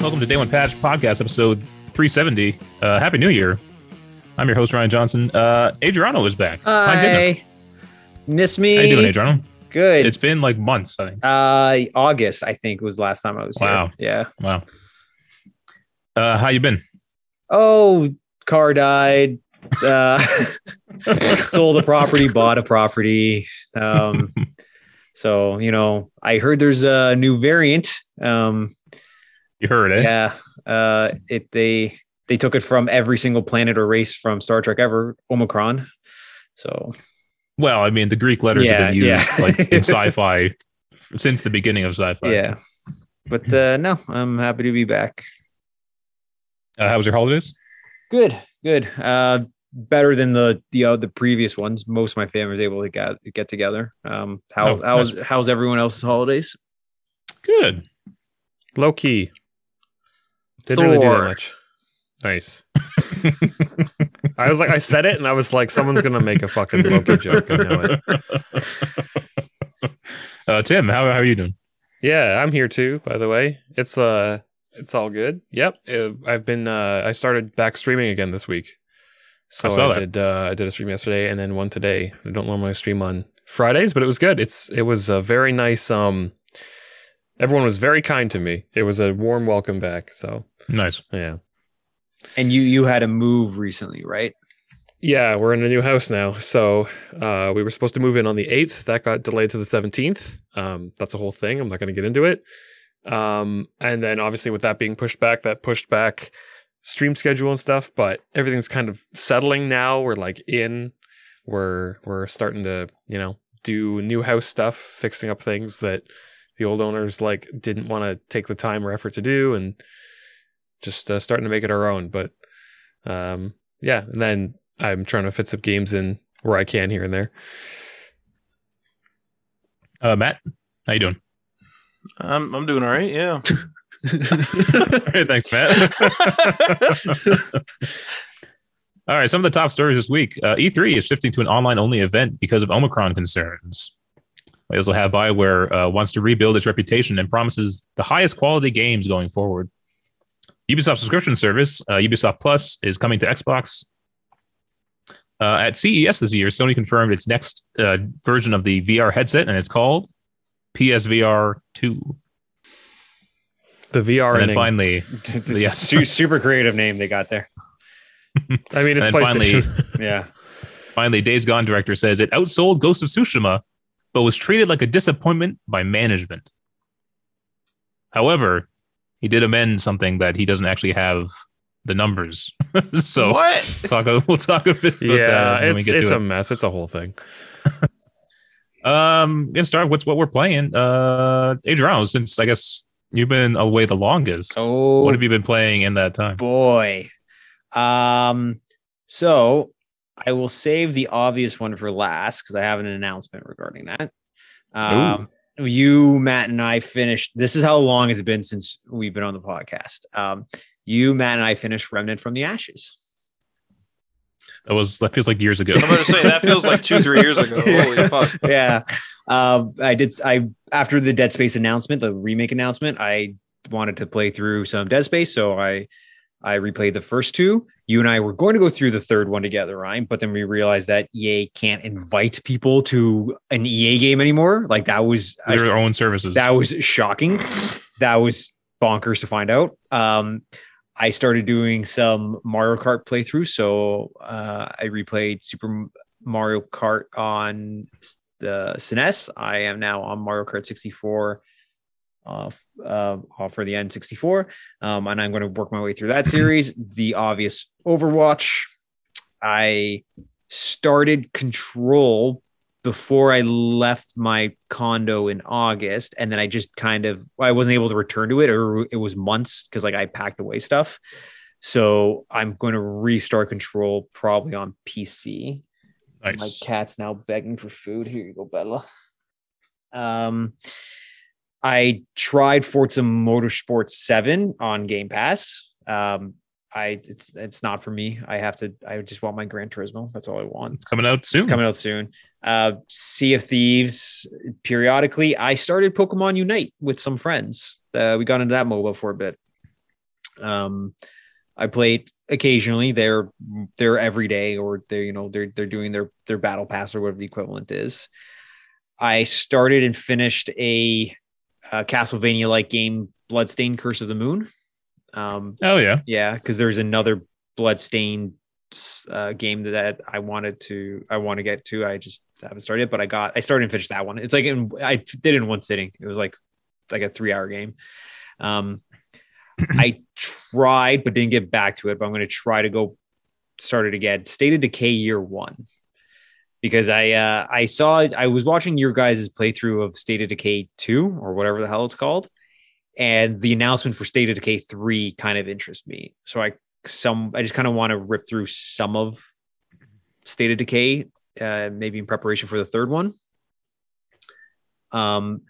Welcome to Day One Patch Podcast, episode 370. Uh, Happy New Year. I'm your host, Ryan Johnson. Uh, Adriano is back. Hi. Miss me? How you doing, Adriano? Good. It's been like months, I think. uh August, I think, was last time I was Wow. here. Yeah. Wow. Uh, how you been? Oh, car died. Uh sold a property, bought a property. Um so you know, I heard there's a new variant. Um You heard it. yeah. Uh it they they took it from every single planet or race from Star Trek ever, Omicron. So Well, I mean, the Greek letters have been used yeah. like in sci-fi since the beginning of sci-fi. yeah. But uh no, I'm happy to be back. Uh, how was your holidays? Good, good. Uh, better than the the uh, the previous ones. Most of my family was able to get get together. Um, how Oh, how's how's everyone else's holidays? Good. Low key. Didn't really do that Thor. much. Nice. I was like, I said it, and I was like, someone's gonna make a fucking Loki joke. I know it. Uh, Tim, how, how are you doing? Yeah, I'm here too. By the way, it's uh, it's all good. Yep, uh, I've been. Uh, I started back streaming again this week. So I I, did. Uh, I did a stream yesterday, and then one today. I don't normally stream on Fridays, but it was good. It's it was a very nice. Um, everyone was very kind to me. It was a warm welcome back. So Nice. yeah. And you you had a move recently, right? Yeah, we're in a new house now. So uh, we were supposed to move in on the 8th. That got delayed to the 17th. Um, that's a whole thing. I'm not going to get into it. Um, and then obviously with that being pushed back, that pushed back stream schedule and stuff. But everything's kind of settling now. We're like in. We're we're starting to you know do new house stuff, fixing up things that the old owners like didn't want to take the time or effort to do, and just uh, starting to make it our own. But um, yeah, and then I'm trying to fit some games in where I can here and there. Uh, Matt, how you doing? I'm I'm doing all right. Yeah. Thanks, Matt. All right, some of the top stories this week. Uh, E3 is shifting to an online only event because of Omicron concerns. We also have BioWare uh, wants to rebuild its reputation and promises the highest quality games going forward. Ubisoft subscription service, uh, Ubisoft Plus, is coming to Xbox. Uh, at CES this year, Sony confirmed its next uh, version of the VR headset, and it's called PSVR 2. The VR And then finally, Yeah. Super creative name they got there. I mean, it's and finally- PlayStation. Yeah. Finally, Days Gone director says it outsold Ghost of Tsushima, but was treated like a disappointment by management. However, he did amend something that he doesn't actually have the numbers. so what? talk, we'll talk a bit about yeah, that when we it's, get it's to a mess. It's a whole thing. Um, gonna start. What's what we're playing? Uh, Adriano, since I guess you've been away the longest, Oh what have you been playing in that time? boy. Um. So I will save the obvious one for last because I have an announcement regarding that. Um, you, Matt, and I finished. This is how long it's been since we've been on the podcast. Um, you, Matt, and I finished Remnant from the Ashes. That was that feels like years ago. I'm about to say that feels like two, three years ago. Holy fuck. yeah. Um, I did. I after the Dead Space announcement, the remake announcement, I wanted to play through some Dead Space, so I I replayed the first two. You and I were going to go through the third one together, Ryan, but then we realized that EA can't invite people to an EA game anymore. Like that was I- Their own services. that was shocking. That was bonkers to find out. Um, I started doing some Mario Kart playthroughs, so uh, I replayed Super Mario Kart on the SNES. I am now on Mario Kart 64 uh, uh, for the N64, um, and I'm going to work my way through that series. the obvious Overwatch. I started Control before I left my condo in August, and then I just kind of I wasn't able to return to it, or it was months because like I packed away stuff. So I'm going to restart Control probably on PC. My cat's now begging for food. Here you go, Bella. Um, I tried Forza Motorsport 7 on Game Pass. Um, I it's it's not for me. I have to. I just want my Gran Turismo. That's all I want. It's coming out soon. It's coming out soon. Uh, sea of Thieves. Periodically, I started Pokemon Unite with some friends. Uh, we got into that mobile for a bit. Um, I played occasionally. They're they're every day, or they're you know they're they're doing their their battle pass or whatever the equivalent is. I started and finished a, a Castlevania like game, Bloodstained Curse of the Moon. Um, Oh yeah. yeah, because there's another Bloodstained uh, game that I wanted to I want to get to. I just haven't started, it, but I got I started and finished that one. It's like in, I did it in one sitting. It was like like a three hour game. Um, I tried but didn't get back to it. But I'm going to try to go start it again. State of Decay Year One because I uh, I saw I was watching your guys' playthrough of State of Decay Two or whatever the hell it's called, and the announcement for State of Decay Three kind of interests me. So I some I just kind of want to rip through some of State of Decay, uh, maybe in preparation for the third one. Um,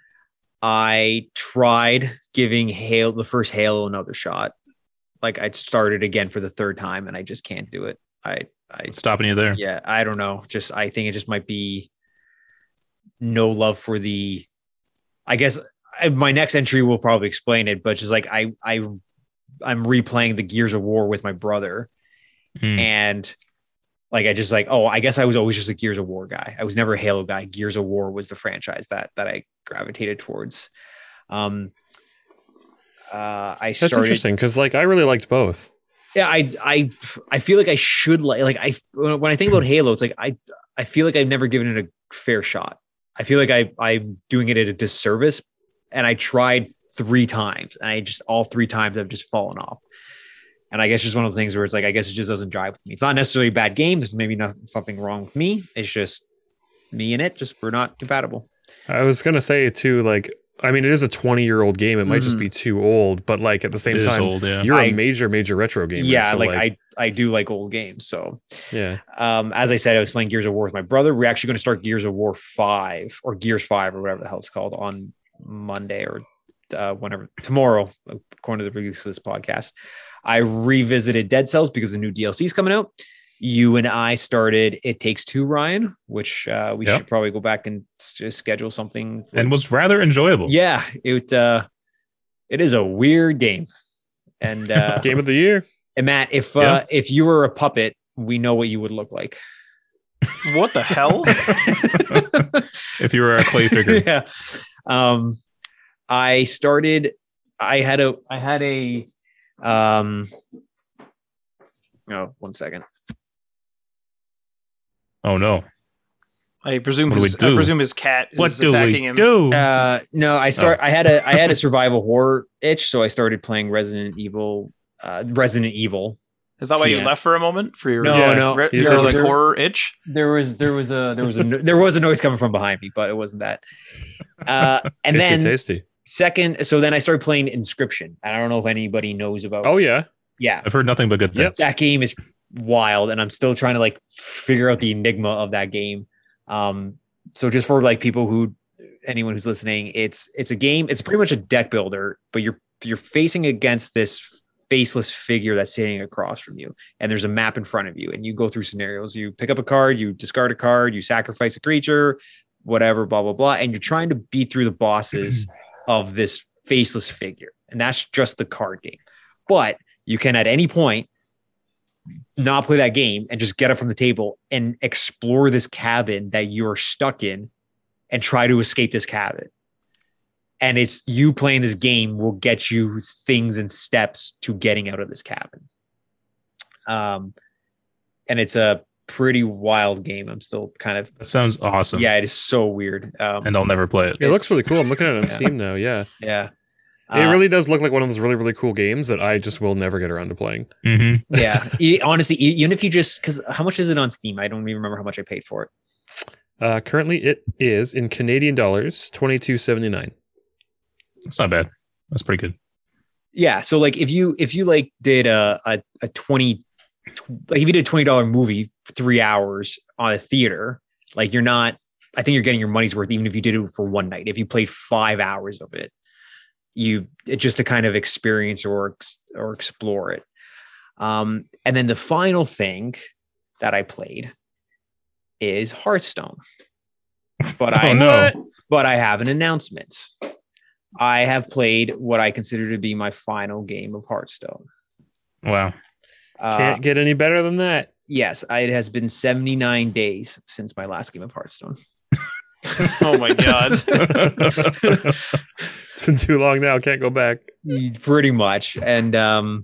I tried giving Halo the first Halo another shot. Like I started again for the third time, and I just can't do it. I I What's stopping you there? yeah, I don't know. Just I think it just might be no love for the. I guess I, my next entry will probably explain it, but just like I I I'm replaying the Gears of War with my brother, Hmm. and like I just like oh I guess I was always just a Gears of War guy. I was never a Halo guy. Gears of War was the franchise that that I gravitated towards. Um, uh, I That's started interesting because like I really liked both. Yeah i i i feel like i should like like i when i think about halo it's like i i feel like i've never given it a fair shot. I feel like i i'm doing it at a disservice and i tried three times and i just all three times i've just fallen off. And i guess just one of the things where it's like i guess it just doesn't jive with me. It's not necessarily a bad game. There's maybe not something wrong with me. It's just me and it just we're not compatible. I was gonna say too, like I mean, it is a twenty-year-old game. It might just Mhm. be too old, but like at the same It is time, old, yeah. you're I- a major, major retro gamer. yeah so, like, i i do like old games so yeah, um, as I said, I was playing Gears of War with my brother. We're actually going to start Gears of War five or Gears five or whatever the hell it's called on Monday or uh, whenever tomorrow, according to the release of this podcast. I revisited Dead Cells because the new DLC is coming out. You and I started It Takes Two, Ryan, which uh, we Yep. should probably go back and s- just schedule something. and was rather enjoyable. yeah, it uh, it is a weird game, and uh, game of the year. and Matt, if uh, if you were a puppet, we know what you would look like. What the hell? if you were a clay figure. yeah. Um, I started. I had a. I had a. Um. Oh, one second. Oh no. I presume What do his, I presume his cat is What do attacking we him. do? Uh, no, I start. I had a. I had a survival horror itch, so I started playing Resident Evil. Uh, Resident Evil. Is that why you left for a moment for your No, Yeah. no. re- your like there- horror itch? There was. There was a. There was a. There was a noise coming from behind me, but it wasn't that. Uh, and then tasty. second, so then I started playing Inscription. I don't know if anybody knows about. Oh yeah, yeah. I've heard nothing but good Yep. things. that game is wild and i'm still trying to like figure out the enigma of that game. Um so just for like people who anyone who's listening it's it's a game it's pretty much a deck builder but you're you're facing against this faceless figure that's sitting across from you and there's a map in front of you and you go through scenarios. You pick up a card you discard a card you sacrifice a creature whatever blah blah blah and you're trying to beat through the bosses of this faceless figure and that's just the card game. But you can at any point not play that game and just get up from the table and explore this cabin that you're stuck in and try to escape this cabin. And it's you playing this game will get you things and steps to getting out of this cabin. Um, and it's a pretty wild game. I'm still kind of That sounds awesome. yeah, it is so weird. Um, And I'll never play it. it looks really cool. I'm looking at it on Yeah. Steam now. Yeah, yeah, it Uh, really does look like one of those really, really cool games that I just will never get around to playing. hmm yeah. Honestly, even if you just because how much is it on Steam? I don't even remember how much I paid for it. Uh, currently, it is in Canadian dollars twenty two seventy nine. That's not bad. That's pretty good. yeah so like if you if you like did a a, a 20 like if you did a 20 dollar movie for three hours on a theater like you're not i think you're getting your money's worth even if you did it for one night if you played five hours of it you just to kind of experience or or explore it um and then the final thing that i played is hearthstone but i Oh, no. but I have an announcement. I have played what I consider to be my final game of Hearthstone. Wow. Uh, Can't get any better than that. yes, I, it has been 79 days since my last game of Hearthstone. Oh my god. it's been too long now. Can't go back. Pretty much. And um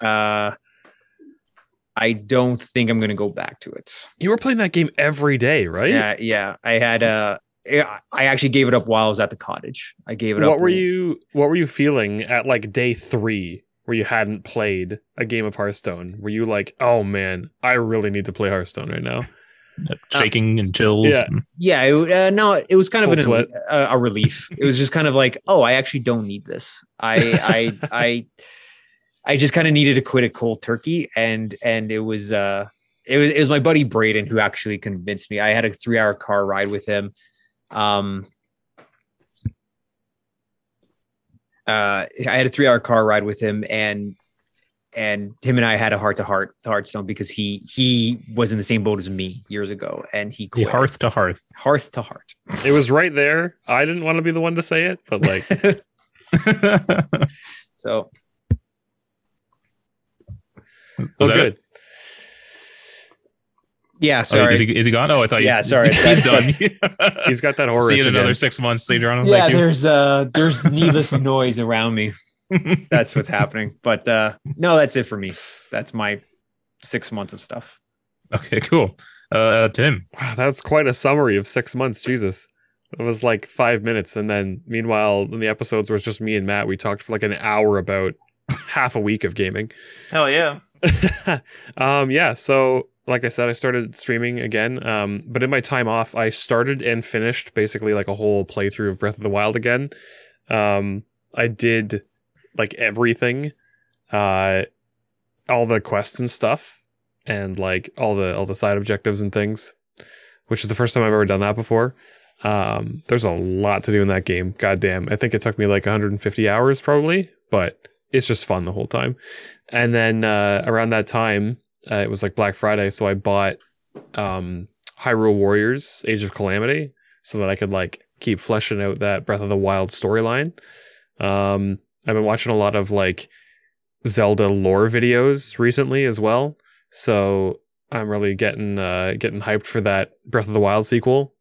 uh I don't think I'm gonna go back to it. You were playing that game every day, right? Yeah, yeah. I had uh I actually gave it up while I was at the cottage. I gave it up. What were you What were you feeling at like day three, where you hadn't played a game of Hearthstone? Were you like, "Oh man, I really need to play Hearthstone right now"? Shaking and chills. Yeah. Yeah, it, uh, no, it was kind of an, a, a relief. it was just kind of like, oh, I actually don't need this. I, I, I, I just kind of needed to quit a cold turkey, and and it was, uh, it was, it was my buddy Braden who actually convinced me. I had a three hour car ride with him. Um, uh, I had a three hour car ride with him, and and him and I had a heart to heart with Hearthstone because he he was in the same boat as me years ago, and he The quit. hearth to hearth. hearth to heart. It was right there. I didn't want to be the one to say it, but like, So Was oh, good. it? yeah, Oh, sorry. is, he, is he gone? Oh, I thought. Yeah, you, sorry. He's done. That's- He's got that horror. See you itch in another six months, Adriano. yeah, Thank you. there's uh there's needless noise around me. That's what's happening. But uh no, that's it for me. That's my six months of stuff. okay, cool. Uh, Tim. Wow, that's quite a summary of six months. Jesus. It was like five minutes. And then, meanwhile, in the episodes where it's just me and Matt, we talked for like an hour about half a week of gaming. Hell yeah. um, yeah. So, like I said, I started streaming again. Um, but in my time off, I started and finished basically like a whole playthrough of Breath of the Wild again. Um, I did like everything, uh, all the quests and stuff, and like all the all the side objectives and things, which is the first time I've ever done that before. Um, there's a lot to do in that game. God damn. I think it took me like 150 hours probably, but it's just fun the whole time. And then uh, around that time, uh, it was like Black Friday, so I bought um, Hyrule Warriors: Age of Calamity so that I could like keep fleshing out that Breath of the Wild storyline. Um, I've been watching a lot of like Zelda lore videos recently as well, so I'm really getting uh, getting hyped for that Breath of the Wild sequel,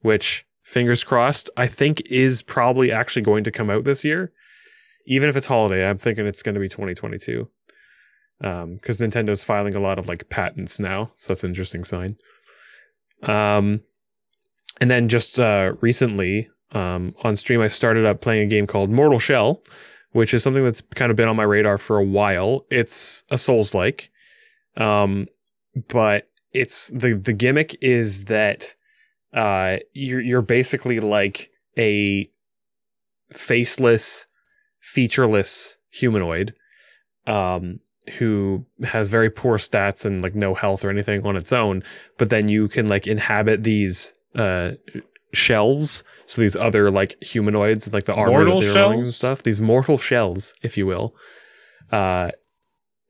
which fingers crossed I think is probably actually going to come out this year. Even if it's holiday, I'm thinking it's going to be 2022 because Nintendo's filing a lot of like patents now, so that's an interesting sign. Um, and then just uh, recently um, on stream, I started up playing a game called Mortal Shell, which is something that's kind of been on my radar for a while. It's a Souls like, um, but it's the the gimmick is that uh, you're you're basically like a faceless, featureless humanoid um, who has very poor stats and like no health or anything on its own. But then you can like inhabit these uh, shells. So these other like humanoids, like the armor Mortal that wearing and stuff. These mortal shells, if you will. Uh,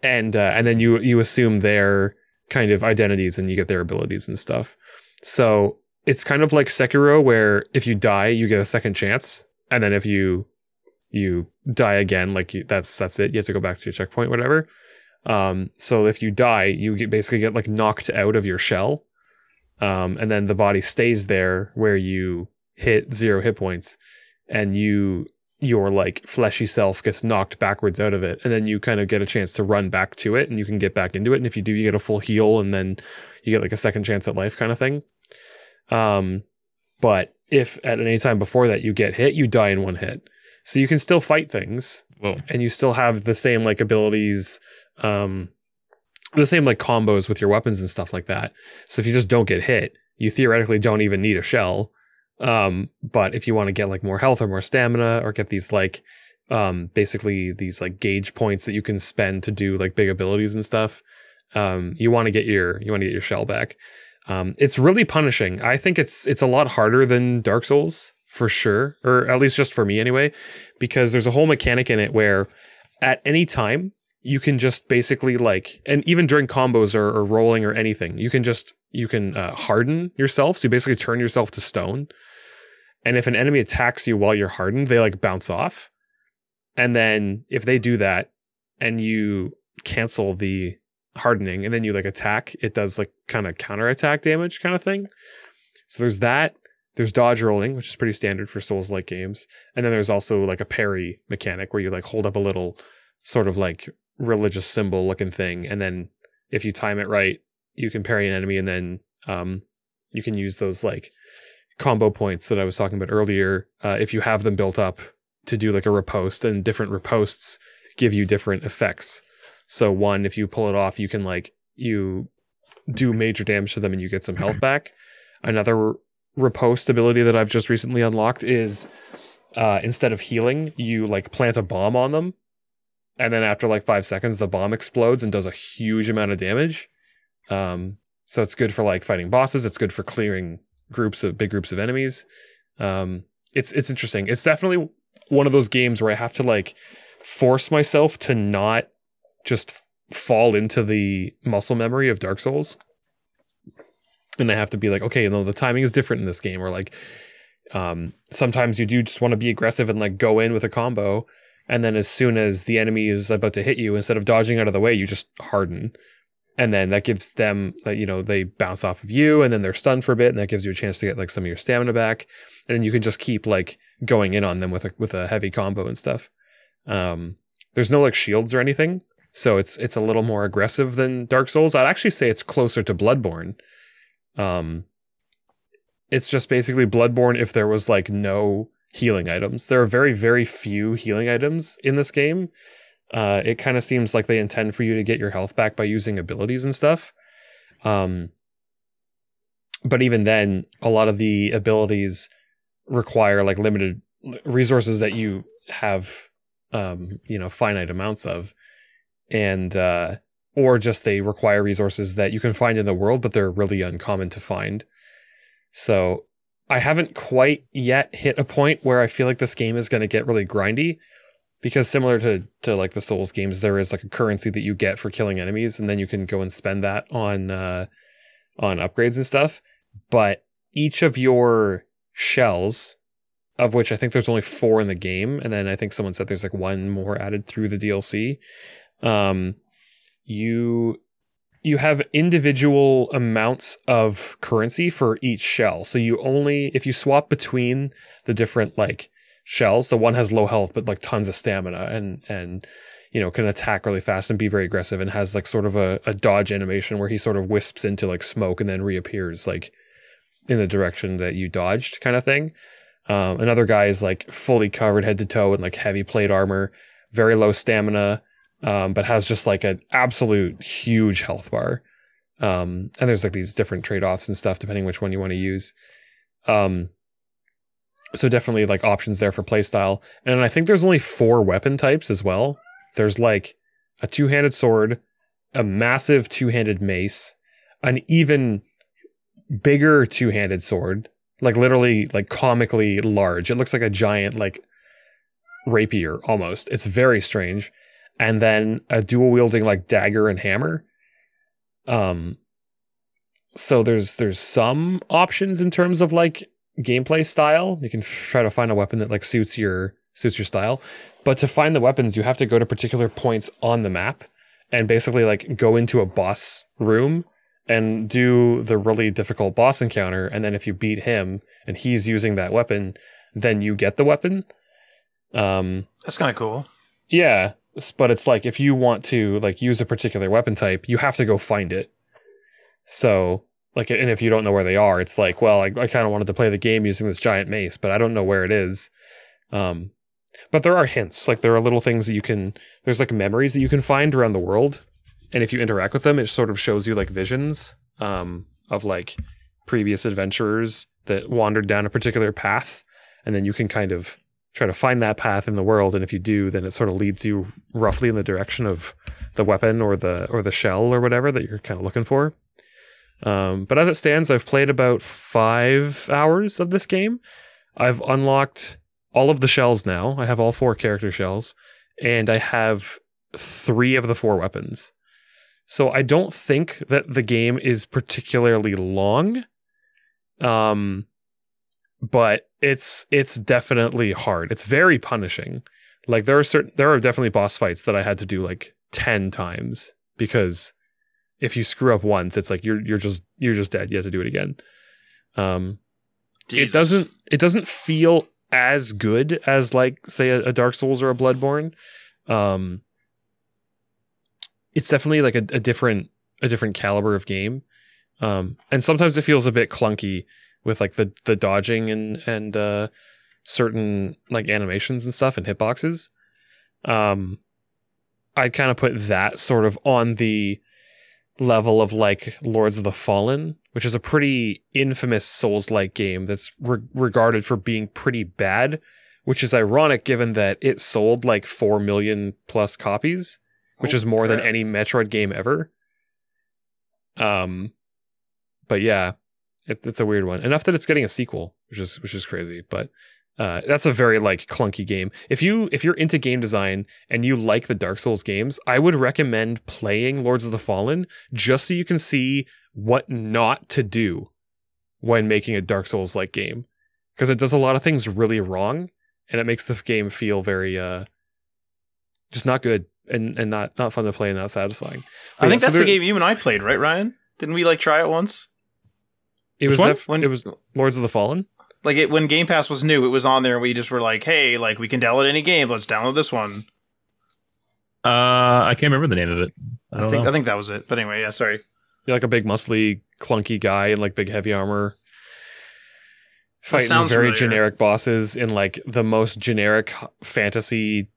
and uh, and then you you assume their kind of identities and you get their abilities and stuff. So it's kind of like Sekiro, where if you die, you get a second chance, and then if you you die again, like you, that's that's it. You have to go back to your checkpoint, whatever. Um, so if you die, you get basically get like knocked out of your shell, um, and then the body stays there where you hit zero hit points, and you your like fleshy self gets knocked backwards out of it, and then you kind of get a chance to run back to it, and you can get back into it. And if you do, you get a full heal, and then you get like a second chance at life, kind of thing. Um, but if at any time before that you get hit, you die in one hit. So you can still fight things, Whoa. and you still have the same like abilities, um, the same like combos with your weapons and stuff like that. So if you just don't get hit, you theoretically don't even need a shell. Um, but if you want to get like more health or more stamina or get these like, um, basically these like gauge points that you can spend to do like big abilities and stuff, um, you want to get your you want to get your shell back. Um, it's really punishing. I think it's it's a lot harder than Dark Souls for sure, or at least just for me anyway, because there's a whole mechanic in it where at any time you can just basically like, and even during combos or, or rolling or anything, you can just you can uh, harden yourself. So you basically turn yourself to stone, and if an enemy attacks you while you're hardened, they like bounce off, and then if they do that, and you cancel the hardening and then you like attack, it does like kind of counterattack damage kind of thing. So there's that. There's dodge rolling, which is pretty standard for Souls like games. And then there's also like a parry mechanic where you like hold up a little sort of like religious symbol looking thing. And then if you time it right, you can parry an enemy and then um, you can use those like combo points that I was talking about earlier. Uh, if you have them built up to do like a riposte, and different ripostes give you different effects. So one, if you pull it off, you can like, you do major damage to them and you get some health back. Another riposte ability that I've just recently unlocked is uh, instead of healing, you like plant a bomb on them. And then after like five seconds, the bomb explodes and does a huge amount of damage. Um, so it's good for like fighting bosses. It's good for clearing groups of big groups of enemies. Um, it's it's interesting. It's definitely one of those games where I have to like force myself to not just fall into the muscle memory of Dark Souls. And I have to be like, okay, no, the timing is different in this game. Or like, um, sometimes you do just want to be aggressive and like go in with a combo, and then as soon as the enemy is about to hit you, instead of dodging out of the way, you just harden. And then that gives them, uh, you know, they bounce off of you, and then they're stunned for a bit, and that gives you a chance to get like some of your stamina back, and then you can just keep like going in on them with a with a heavy combo and stuff. Um, there's no like shields or anything, so it's it's a little more aggressive than Dark Souls. I'd actually say it's closer to Bloodborne. Um, it's just basically Bloodborne if there was like no healing items. There are very very few healing items in this game. Uh, it kind of seems like they intend for you to get your health back by using abilities and stuff. Um, but even then, a lot of the abilities require like limited resources that you have, um, you know, finite amounts of, and uh, or just they require resources that you can find in the world, but they're really uncommon to find. So I haven't quite yet hit a point where I feel like this game is going to get really grindy because similar to to like the Souls games, there is like a currency that you get for killing enemies, and then you can go and spend that on uh, on upgrades and stuff. But each of your shells, of which I think there's only four in the game, and then I think someone said there's like one more added through the DLC. Um, you you have individual amounts of currency for each shell. So you only if you swap between the different like shells, so one has low health but like tons of stamina and and you know can attack really fast and be very aggressive and has like sort of a, a dodge animation where he sort of wisps into like smoke and then reappears like in the direction that you dodged kind of thing. Um, another guy is like fully covered head to toe in like heavy plate armor, very low stamina, um, but has just like an absolute huge health bar. Um, and there's like these different trade offs and stuff depending which one you want to use. Um, so definitely like options there for playstyle. And I think there's only four weapon types as well. There's like a two handed sword, a massive two handed mace, an even bigger two handed sword, like literally like comically large. It looks like a giant like rapier almost. It's very strange. And then a dual wielding like dagger and hammer. Um so there's there's some options in terms of like gameplay style. You can try to find a weapon that like suits your suits your style. But to find the weapons, you have to go to particular points on the map and basically like go into a boss room and do the really difficult boss encounter. And then if you beat him and he's using that weapon, then you get the weapon. Um, That's kind of cool. yeah, but it's like if you want to like use a particular weapon type, you have to go find it. So like, and if you don't know where they are, it's like, well, I, I kind of wanted to play the game using this giant mace, but I don't know where it is. Um, but there are hints, like there are little things that you can. There's like memories that you can find around the world, and if you interact with them, it sort of shows you like visions um, of like previous adventurers that wandered down a particular path, and then you can kind of try to find that path in the world. And if you do, then it sort of leads you roughly in the direction of the weapon or the or the shell or whatever that you're kind of looking for. Um, but as it stands, I've played about five hours of this game. I've unlocked all of the shells now. I have all four character shells, and I have three of the four weapons. So I don't think that the game is particularly long. Um, but it's it's definitely hard. It's very punishing. Like there are certain there are definitely boss fights that I had to do like 10 times because if you screw up once, it's like you're you're just you're just dead. You have to do it again. Um Jesus. it doesn't it doesn't feel as good as like say a, a Dark Souls or a Bloodborne. Um it's definitely like a, a different a different caliber of game. Um and sometimes it feels a bit clunky with like the the dodging and and uh certain like animations and stuff and hitboxes. Um I'd kind of put that sort of on the level of like Lords of the Fallen, which is a pretty infamous Souls like game that's re- regarded for being pretty bad, which is ironic given that it sold like 4 million plus copies, which Oh, is more than any Metroid game ever. Um, but yeah, it, it's a weird one. Enough that it's getting a sequel, which is which is crazy. But uh, that's a very like clunky game. If you if you're into game design and you like the Dark Souls games, I would recommend playing Lords of the Fallen just so you can see what not to do when making a Dark Souls like game because it does a lot of things really wrong and it makes the game feel very uh just not good and and not not fun to play and not satisfying. But I think so that's there- the game you and I played, right, Ryan? Didn't we like try it once? It Which was one? def- When- it was Lords of the Fallen. Like it when Game Pass was new, it was on there. and We just were like, "Hey, like we can download any game. Let's download this one." Uh, I can't remember the name of it. I I, don't think know. I think that was it. But anyway, yeah, sorry. You're like a big muscly clunky guy in like big heavy armor fighting very familiar. generic bosses in like the most generic fantasy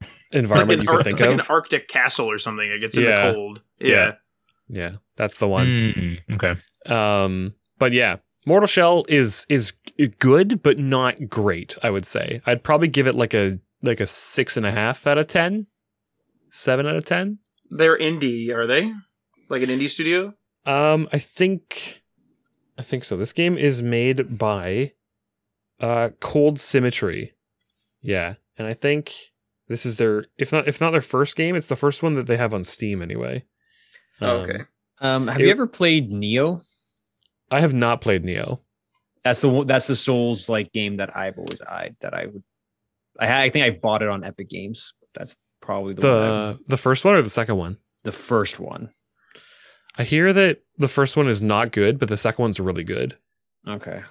It's like, environment you can Ar- think it's like of an Arctic castle or something. It gets in Yeah. the cold. Yeah. Yeah. yeah that's the one Mm, okay. Um, but yeah, Mortal Shell is is good, but not great. I would say I'd probably give it like a like a six and a half out of ten, seven out of ten. They're indie, are they? Like an indie studio? Um, I think, I think so. This game is made by, uh, Cold Symmetry. Yeah, and I think this is their if not if not their first game, it's the first one that they have on Steam anyway. Um, Um, have It- you ever played Nioh? I have not played Nioh. That's the that's the Souls like game that I've always eyed that I would. I ha- I think I bought it on Epic Games. That's probably the, one The the first one or the second one? the first one. I hear that the first one is not good, but the second one's really good. Okay.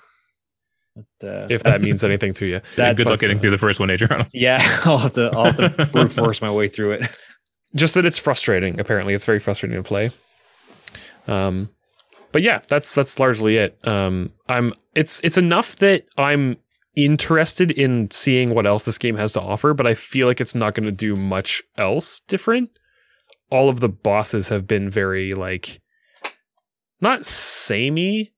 But, uh, If that means anything to you. that, Good luck getting through the first one, Adrian. yeah, I'll have to I'll have to brute force my way through it. Just that it's frustrating. Apparently, it's very frustrating to play. Um, but yeah, that's that's largely it. Um, I'm it's it's enough that I'm interested in seeing what else this game has to offer, but I feel like it's not going to do much else different. All of the bosses have been very like not samey,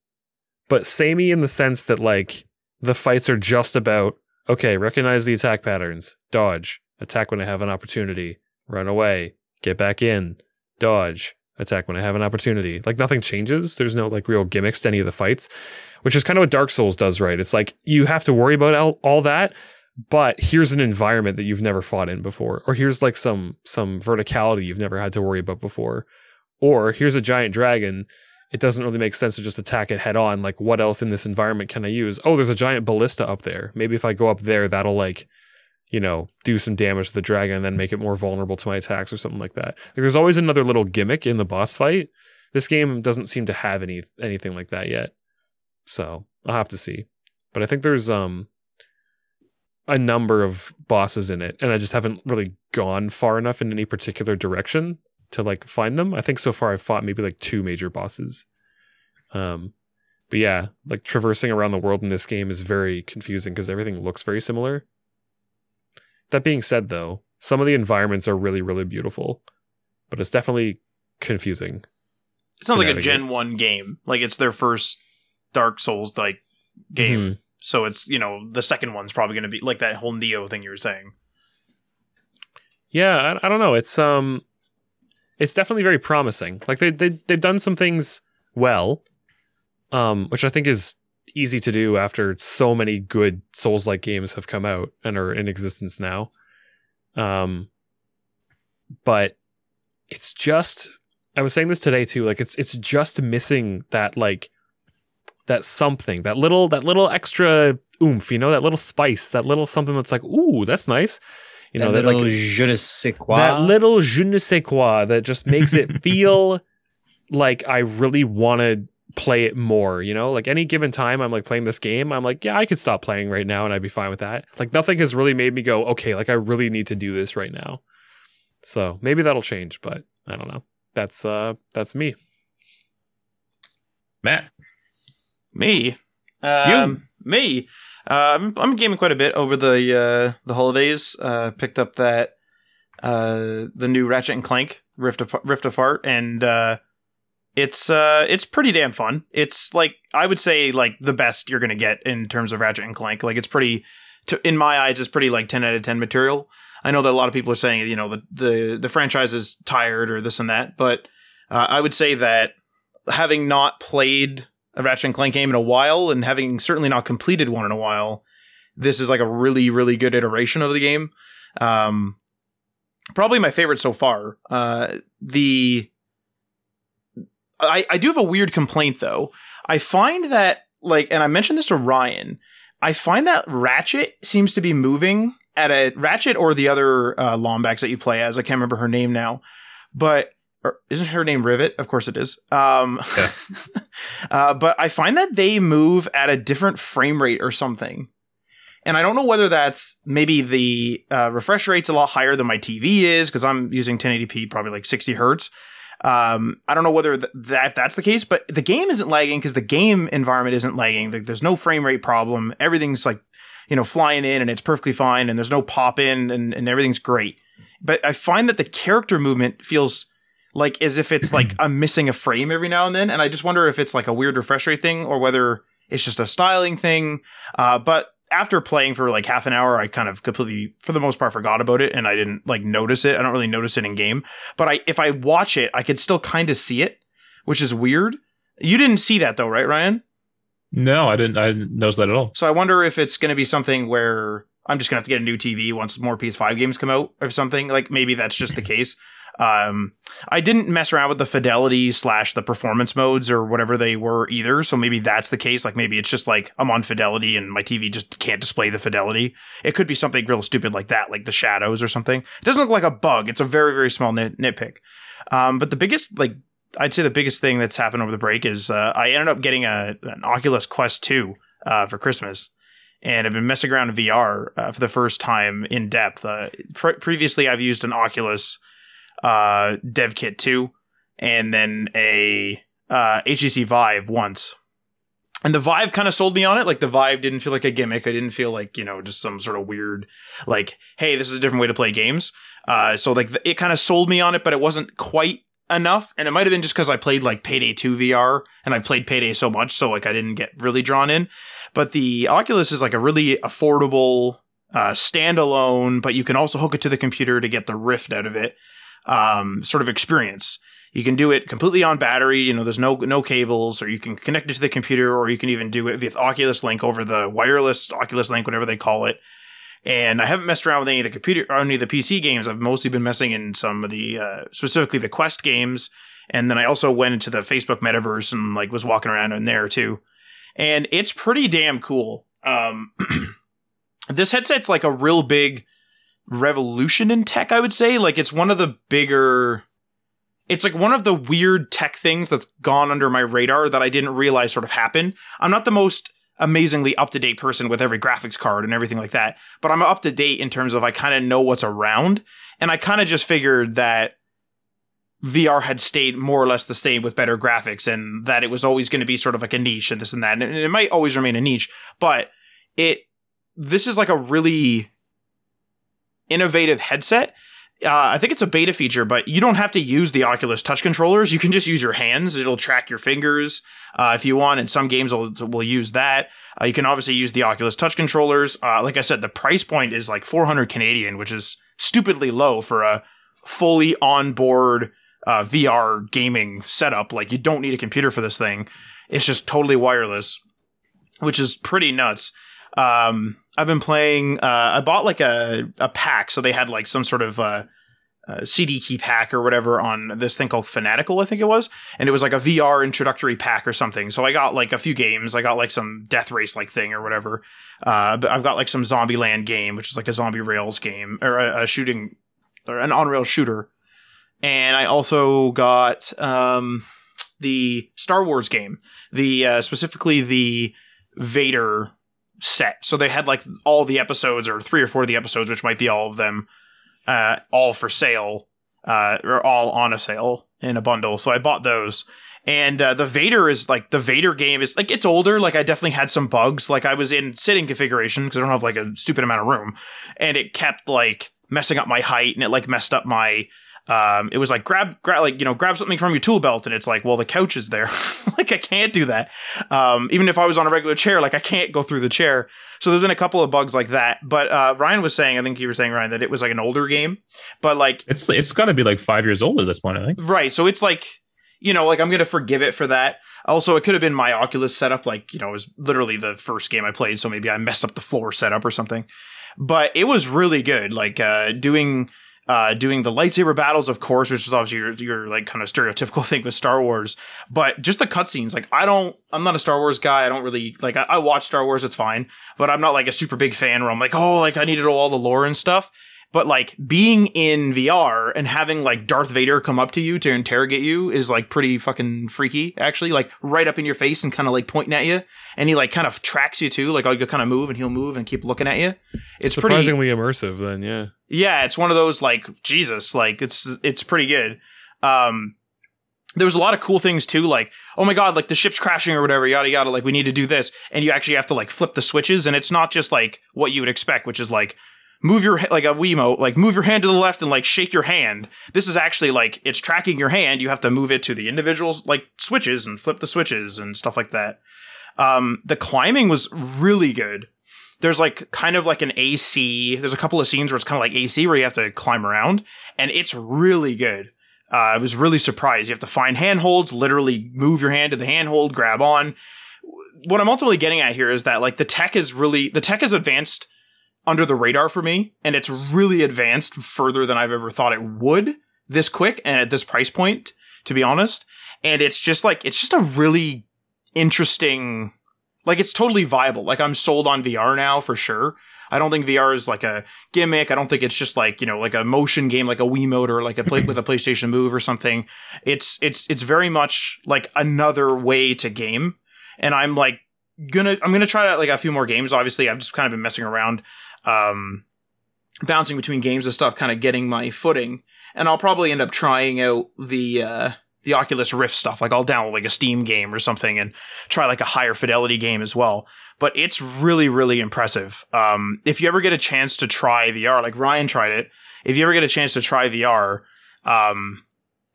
but samey in the sense that like the fights are just about okay, recognize the attack patterns, dodge, attack when I have an opportunity, run away, get back in, dodge, attack when I have an opportunity. Like nothing changes. There's no like real gimmicks to any of the fights, which is kind of what Dark Souls does, right? It's like you have to worry about all, all that, but here's an environment that you've never fought in before, or here's like some some verticality you've never had to worry about before, or here's a giant dragon. It doesn't really make sense to just attack it head on. Like, what else in this environment can I use? Oh, there's a giant ballista up there. Maybe if I go up there, that'll like you know, do some damage to the dragon and then make it more vulnerable to my attacks or something like that. Like there's always another little gimmick in the boss fight. This game doesn't seem to have any anything like that yet. So I'll have to see. But I think there's um a number of bosses in it, and I just haven't really gone far enough in any particular direction to like find them. I think so far I've fought maybe like two major bosses. Um but yeah, like traversing around the world in this game is very confusing because everything looks very similar. That being said, though, some of the environments are really, really beautiful, but it's definitely confusing. It sounds like a. Gen 1 game. Like it's their first Dark Souls like game. Mhm. So it's, you know, the second one's probably going to be like that whole Nioh thing you were saying. Yeah, I, I don't know. It's um, it's definitely very promising. Like they they they've done some things well, um, which I think is easy to do after so many good Souls-like games have come out and are in existence now. Um, but it's just I was saying this today too. Like it's it's just missing that like that something that little that little extra oomph. You know that little spice. That little something that's like ooh that's nice You know, that that little like je ne sais quoi. that little je ne sais quoi that just makes it feel like I really want to play it more, you know? Like any given time I'm like playing this game, I'm like, yeah, I could stop playing right now and I'd be fine with that. Like nothing has really made me go, okay, like I really need to do this right now. So maybe that'll change, but I don't know. That's uh that's me. Matt. Me, um, me. Uh, I'm, I'm gaming quite a bit over the uh, the holidays. Uh, picked up that uh, the new Ratchet and Clank Rift Apart, Rift Apart, and uh, it's uh, it's pretty damn fun. It's like I would say like the best you're gonna get in terms of Ratchet and Clank. Like it's pretty, to, in my eyes, it's pretty like ten out of ten material. I know that a lot of people are saying you know the the the franchise is tired or this and that, but uh, I would say that having not played a Ratchet and Clank game in a while, and having certainly not completed one in a while, this is like a really, really good iteration of the game. Um, probably my favorite so far. Uh, the I, I do have a weird complaint though. I find that like, and I mentioned this to Ryan. I find that Ratchet seems to be moving at a Ratchet or the other uh, Lombax that you play as. I can't remember her name now, but or isn't her name Rivet? Of course it is. Um, Yeah. uh, but I find that they move at a different frame rate or something. And I don't know whether that's maybe the uh, refresh rate's a lot higher than my TV is because I'm using 1080p, probably like 60 hertz. Um, I don't know whether th- that if that's the case, but the game isn't lagging because the game environment isn't lagging. Like, there's no frame rate problem. Everything's like, you know, flying in and it's perfectly fine, and there's no pop in and, and everything's great. But I find that the character movement feels like as if it's like I'm missing a frame every now and then, and I just wonder if it's like a weird refresh rate thing or whether it's just a styling thing. Uh, but after playing for like half an hour, I kind of completely, for the most part, forgot about it, and I didn't like notice it. I don't really notice it in game, but I if I watch it, I could still kind of see it, which is weird. You didn't see that though, right, Ryan? No, I didn't. I didn't notice that at all. So I wonder if it's going to be something where I'm just going to have to get a new TV once more PS5 games come out or something. Like maybe that's just the case. Um, I didn't mess around with the fidelity slash the performance modes or whatever they were either. So maybe that's the case. Like maybe it's just like I'm on fidelity and my TV just can't display the fidelity. It could be something real stupid like that, like the shadows or something. It doesn't look like a bug. It's a very, very small nit- nitpick. Um, but the biggest, like, I'd say the biggest thing that's happened over the break is uh, I ended up getting a, an Oculus Quest 2 uh, for Christmas and I've been messing around in VR uh, for the first time in depth. Uh, pre- previously, I've used an Oculus uh, Dev Kit 2 and then a uh, HTC Vive once. And the Vive kind of sold me on it. Like the Vive didn't feel like a gimmick. I didn't feel like, you know, just some sort of weird, like, hey, this is a different way to play games. Uh, so like the, it kind of sold me on it, but it wasn't quite enough. And it might have been just because I played like Payday 2 VR and I played Payday so much. So like I didn't get really drawn in. But the Oculus is like a really affordable, uh, standalone, but you can also hook it to the computer to get the Rift out of it, um, sort of experience. You can do it completely on battery. You know, there's no no cables, or you can connect it to the computer, or you can even do it with Oculus Link over the wireless Oculus Link, whatever they call it. And I haven't messed around with any of the computer, or any of the PC games. I've mostly been messing in some of the, uh, specifically the Quest games. And then I also went into the Facebook metaverse and like was walking around in there too. And it's pretty damn cool. Um, this headset's like a real big revolution in tech, I would say. Like it's one of the bigger it's like one of the weird tech things that's gone under my radar that I didn't realize sort of happened. I'm not the most amazingly up to date person with every graphics card and everything like that, but I'm up to date in terms of I kind of know what's around. And I kind of just figured that VR had stayed more or less the same with better graphics and that it was always going to be sort of like a niche and this and that. And it might always remain a niche, but it, this is like a really innovative headset uh, I think it's a beta feature, but you don't have to use the Oculus touch controllers. You can just use your hands. It'll track your fingers uh, if you want, and some games will, will use that. Uh, you can obviously use the Oculus touch controllers. Uh, like I said, the price point is like 400 Canadian, which is stupidly low for a fully onboard uh, VR gaming setup. Like you don't need a computer for this thing. It's just totally wireless, which is pretty nuts. Um, I've been playing. Uh, I bought like a a pack, so they had like some sort of uh, uh, CD key pack or whatever on this thing called Fanatical, I think it was, and it was like a VR introductory pack or something. So I got like a few games. I got like some Death Race like thing or whatever. Uh, but I've got like some Zombieland game, which is like a zombie rails game or a, a shooting or an on rail shooter, and I also got um, the Star Wars game, the uh, specifically the Vader set. So they had like all the episodes or three or four of the episodes, which might be all of them uh, all for sale uh, or all on a sale in a bundle. So I bought those. And uh, the Vader is like the Vader game is like it's older. Like I definitely had some bugs. Like I was in sitting configuration because I don't have like a stupid amount of room, and it kept like messing up my height and it like messed up my um, it was like grab, grab, like you know, grab something from your tool belt, and it's like, well, the couch is there. like I can't do that. Um, even if I was on a regular chair, like I can't go through the chair. So there's been a couple of bugs like that. But uh, Ryan was saying, I think you were saying Ryan that it was like an older game, but like It's it's got to be like five years old at this point. I think. right. So it's like you know, like I'm gonna forgive it for that. Also, it could have been my Oculus setup. Like you know, it was literally the first game I played, so maybe I messed up the floor setup or something. But it was really good. Like uh, doing uh, doing the lightsaber battles, of course, which is obviously your, your like kind of stereotypical thing with Star Wars. But just the cutscenes, like I don't, I'm not a Star Wars guy. I don't really like. I, I watch Star Wars, it's fine, but I'm not like a super big fan where I'm like, oh, like I needed all the lore and stuff. But like being in VR and having like Darth Vader come up to you to interrogate you is like pretty fucking freaky, actually. Like right up in your face and kind of like pointing at you, and he like kind of tracks you too. Like oh, you kind of move and he'll move and keep looking at you. It's pretty Surprisingly immersive, then, yeah. yeah, it's one of those like Jesus, like it's it's pretty good. Um there was a lot of cool things too, like, oh my god, like the ship's crashing or whatever, yada yada, like we need to do this. And you actually have to like flip the switches, and it's not just like what you would expect, which is like move your like a Wiimote, like move your hand to the left and like shake your hand. This is actually like it's tracking your hand. You have to move it to the individuals like switches and flip the switches and stuff like that. Um, the climbing was really good. There's like kind of like an AC. There's a couple of scenes where it's kind of like AC where you have to climb around, and it's really good. Uh, I was really surprised. You have to find handholds, literally move your hand to the handhold, grab on. What I'm ultimately getting at here is that like the tech is really the tech is advanced under the radar for me, and it's really advanced further than I've ever thought it would this quick and at this price point, to be honest. And it's just like it's just a really interesting like it's totally viable. Like I'm sold on VR now for sure. I don't think VR is like a gimmick. I don't think it's just like, you know, like a motion game like a Wiimote or like a play with a PlayStation Move or something. It's it's it's very much like another way to game. And I'm like gonna I'm gonna try out like a few more games. Obviously, I've just kind of been messing around, um bouncing between games and stuff, kind of getting my footing. And I'll probably end up trying out the uh the Oculus Rift stuff. Like I'll download like a Steam game or something and try like a higher fidelity game as well. But it's really, really impressive. Um, if you ever get a chance to try VR, like Ryan tried it, if you ever get a chance to try VR, um,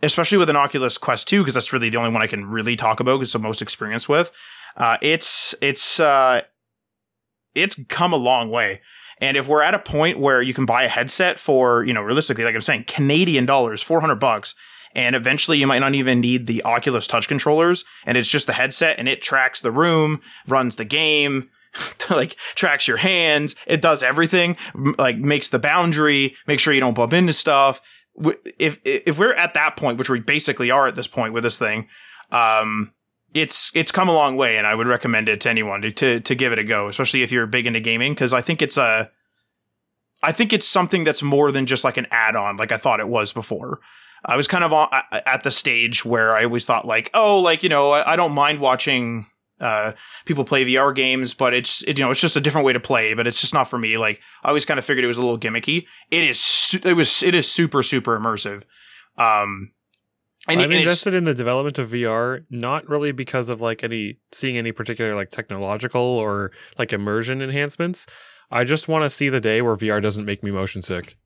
especially with an Oculus Quest 2, because that's really the only one I can really talk about because it's the most experience with, uh, it's, it's, uh, it's come a long way. And if we're at a point where you can buy a headset for, you know, realistically, like I'm saying, Canadian dollars, 400 bucks, and eventually you might not even need the Oculus touch controllers and it's just the headset and it tracks the room, runs the game, like tracks your hands, it does everything, like makes the boundary, make sure you don't bump into stuff. If if we're at that point, which we basically are at this point with this thing, um, it's it's come a long way, and I would recommend it to anyone to to, to give it a go, especially if you're big into gaming, because I think it's a I think it's something that's more than just like an add-on, like I thought it was before. I was kind of on, at the stage where I always thought like, oh, like you know, I, I don't mind watching uh, people play VR games, but it's it, you know it's just a different way to play. But it's just not for me. Like I always kind of figured it was a little gimmicky. It is su- it was it is super super immersive. Um, and, I'm and invested in the development of VR, not really because of like any seeing any particular like technological or like immersion enhancements. I just want to see the day where VR doesn't make me motion sick.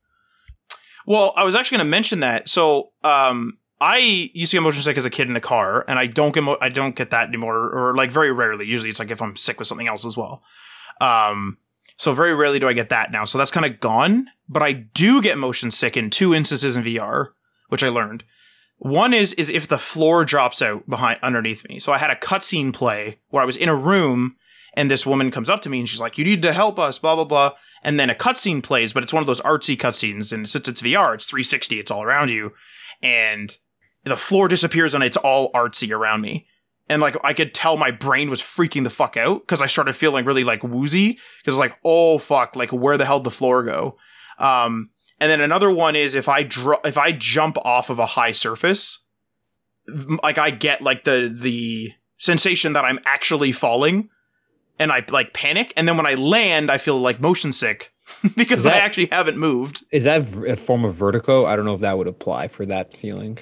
Well, I was actually going to mention that. So, um, I used to get motion sick as a kid in the car, and I don't get mo- I don't get that anymore, or like very rarely. Usually, it's like if I'm sick with something else as well. Um, so very rarely do I get that now. So that's kind of gone. But I do get motion sick in two instances in VR, which I learned. One is is if the floor drops out behind underneath me. So I had a cutscene play where I was in a room, and this woman comes up to me and she's like, "You need to help us," blah blah blah and then a cutscene plays, but it's one of those artsy cutscenes. And since it's VR, it's 360, it's all around you, and the floor disappears and it's all artsy around me. And like I could tell my brain was freaking the fuck out because I started feeling really like woozy because it's like oh fuck like where the hell did the floor go? Um, and then another one is if I dr- if I jump off of a high surface, like I get like the the sensation that I'm actually falling, and I like panic. And then when I land, I feel like motion sick because that- I actually haven't moved. Is that a form of vertigo? I don't know if that would apply for that feeling.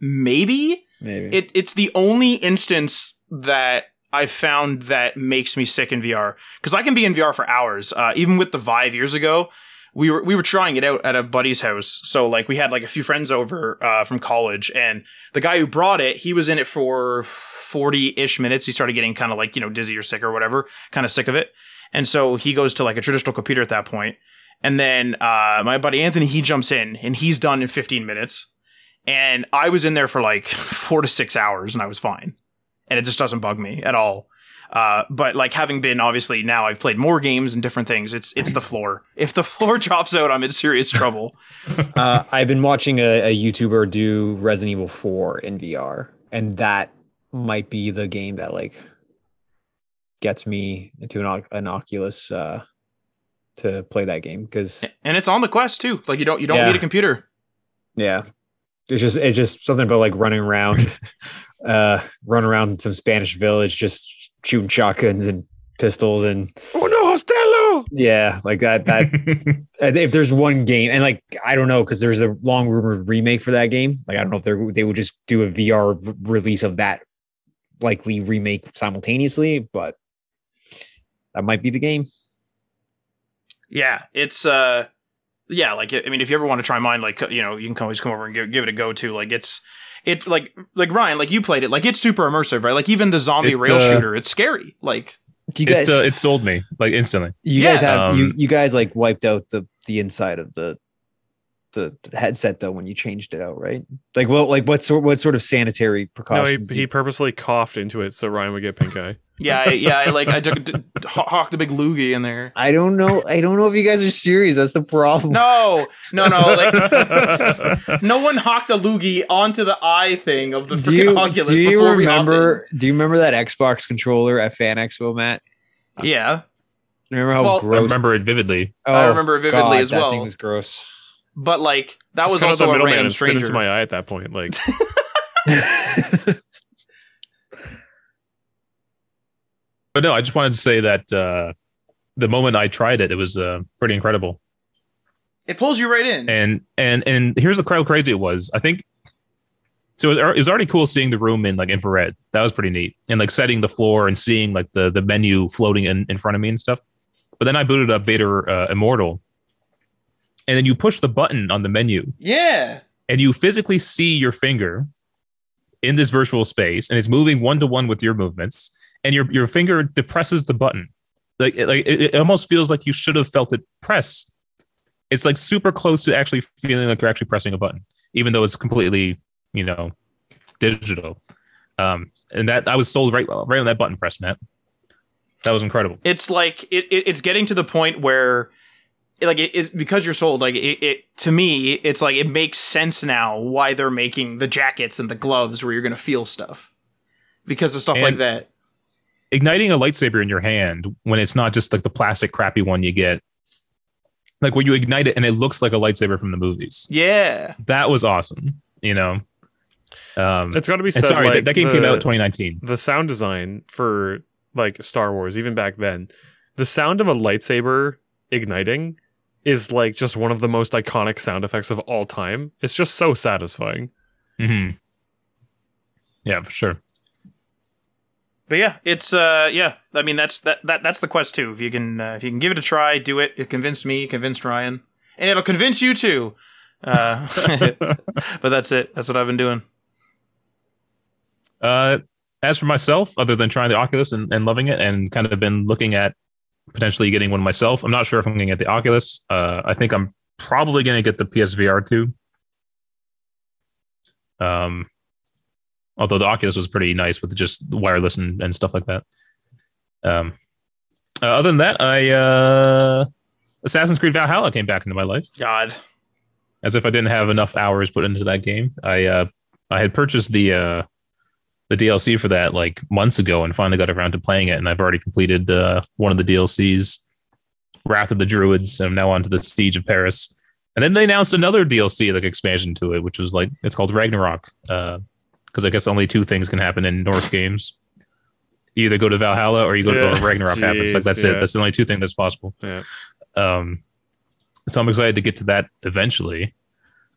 Maybe Maybe. it it's the only instance that I've found that makes me sick in VR because I can be in VR for hours. Uh, even with the Vive years ago, we were we were trying it out at a buddy's house. So like we had like a few friends over uh, from college, and the guy who brought it, he was in it for forty ish minutes. He started getting kind of like you know dizzy or sick or whatever, kind of sick of it, and so he goes to like a traditional computer at that point. And then uh, my buddy Anthony, he jumps in and he's done in 15 minutes. And I was in there for like four to six hours and I was fine. And it just doesn't bug me at all. Uh, but like having been obviously now I've played more games and different things, it's it's the floor. If the floor drops out, I'm in serious trouble. uh, I've been watching a, a YouTuber do Resident Evil 4 in VR, and that might be the game that like gets me into an, an Oculus uh, to play that game because And it's on the quest too. Like you don't you don't Yeah. need a computer. yeah, it's just it's just something about like running around, uh, run around some Spanish village, just shooting shotguns and pistols and Oh no, Hostello! yeah, like that that if there's one game and like i don't know because there's a long rumored remake for that game like i don't know if they they would just do a vr r- release of that likely remake simultaneously but that might be the game Yeah, it's uh yeah, like I mean if you ever want to try mine like you know, you can always come over and give, give it a go to. Like it's it's like like Ryan, like you played it, like it's super immersive, right? Like even the zombie It, rail uh, shooter, it's scary. Like do you guys it, uh, it sold me like instantly. you yeah, guys have you um, you guys like wiped out the the inside of the the the headset though when you changed it out right like well like what sort what sort of sanitary precautions? No, he, he purposely coughed into it so Ryan would get pink eye. yeah, I, yeah, I, like I took d- ho- hawked a big loogie in there. i don't know i don't know if you guys are serious that's the problem No, no, no, like no one hawked a loogie onto the eye thing of the do freaking you, Oculus do you before we remember do you remember that xbox controller at fan expo matt in. Yeah, Remember how Well, I remember it vividly. I Oh, remember it vividly God, as well. That thing was gross. But like that Just was cut out also the a middleman random and spit stranger. into my eye at that point. Like, But no, I just wanted to say that uh, the moment I tried it, it was uh, pretty incredible. it pulls you right in. And and and here's the how crazy it was. I think so. It it was already cool seeing the room in like infrared. That was pretty neat. And like setting the floor and seeing like the the menu floating in, in front of me and stuff. But then I booted up Vader uh, Immortal, and then you push the button on the menu, yeah, and you physically see your finger in this virtual space, and it's moving one to one with your movements, and your your finger depresses the button. Like it, like it, it almost feels like you should have felt it press. It's like super close to actually feeling like you're actually pressing a button, even though it's completely you know digital. Um, and that I was sold right right on that button press, Matt. That was incredible. it's like it, it it's getting to the point where like it is because you're sold like it, it to me it's like it makes sense now why they're making the jackets and the gloves where you're gonna feel stuff. Because of stuff like that. igniting a lightsaber in your hand when it's not just like the plastic crappy one you get. Like when you ignite it and it looks like a lightsaber from the movies. Yeah. That was awesome you know? Um it's got to be said. sorry like, that, that game the, came out in 2019 The sound design for like Star Wars, even back then, the sound of a lightsaber igniting is like just one of the most iconic sound effects of all time. It's just so satisfying. hmm yeah for sure. But yeah it's uh yeah i mean that's that, that that's the quest too. If you can uh, if you can give it a try do it. It convinced me it convinced ryan. And it'll convince you too. Uh but that's it. That's what i've been doing. Uh as for myself other than trying the oculus and, and loving it and kind of been looking at potentially getting one myself i'm not sure if i'm going to get the oculus uh i think i'm probably going to get the psvr 2 um although the oculus was pretty nice with just wireless and, and stuff like that um uh, other than that i uh Assassin's Creed Valhalla came back into my life. God. As if I didn't have enough hours put into that game. I uh, I had purchased the uh, the DLC for that like months ago and finally got around to playing it. And I've already completed uh, one of the DLCs, Wrath of the Druids. And I'm now on to the Siege of Paris. And then they announced another DLC, like expansion to it, which was like it's called Ragnarok. Uh, because I guess only two things can happen in Norse games. You either go to Valhalla or you go Yeah, to Ragnarok happens. Like that's yeah. it. That's the only two things that's possible. Yeah. Um, so I'm excited to get to that eventually.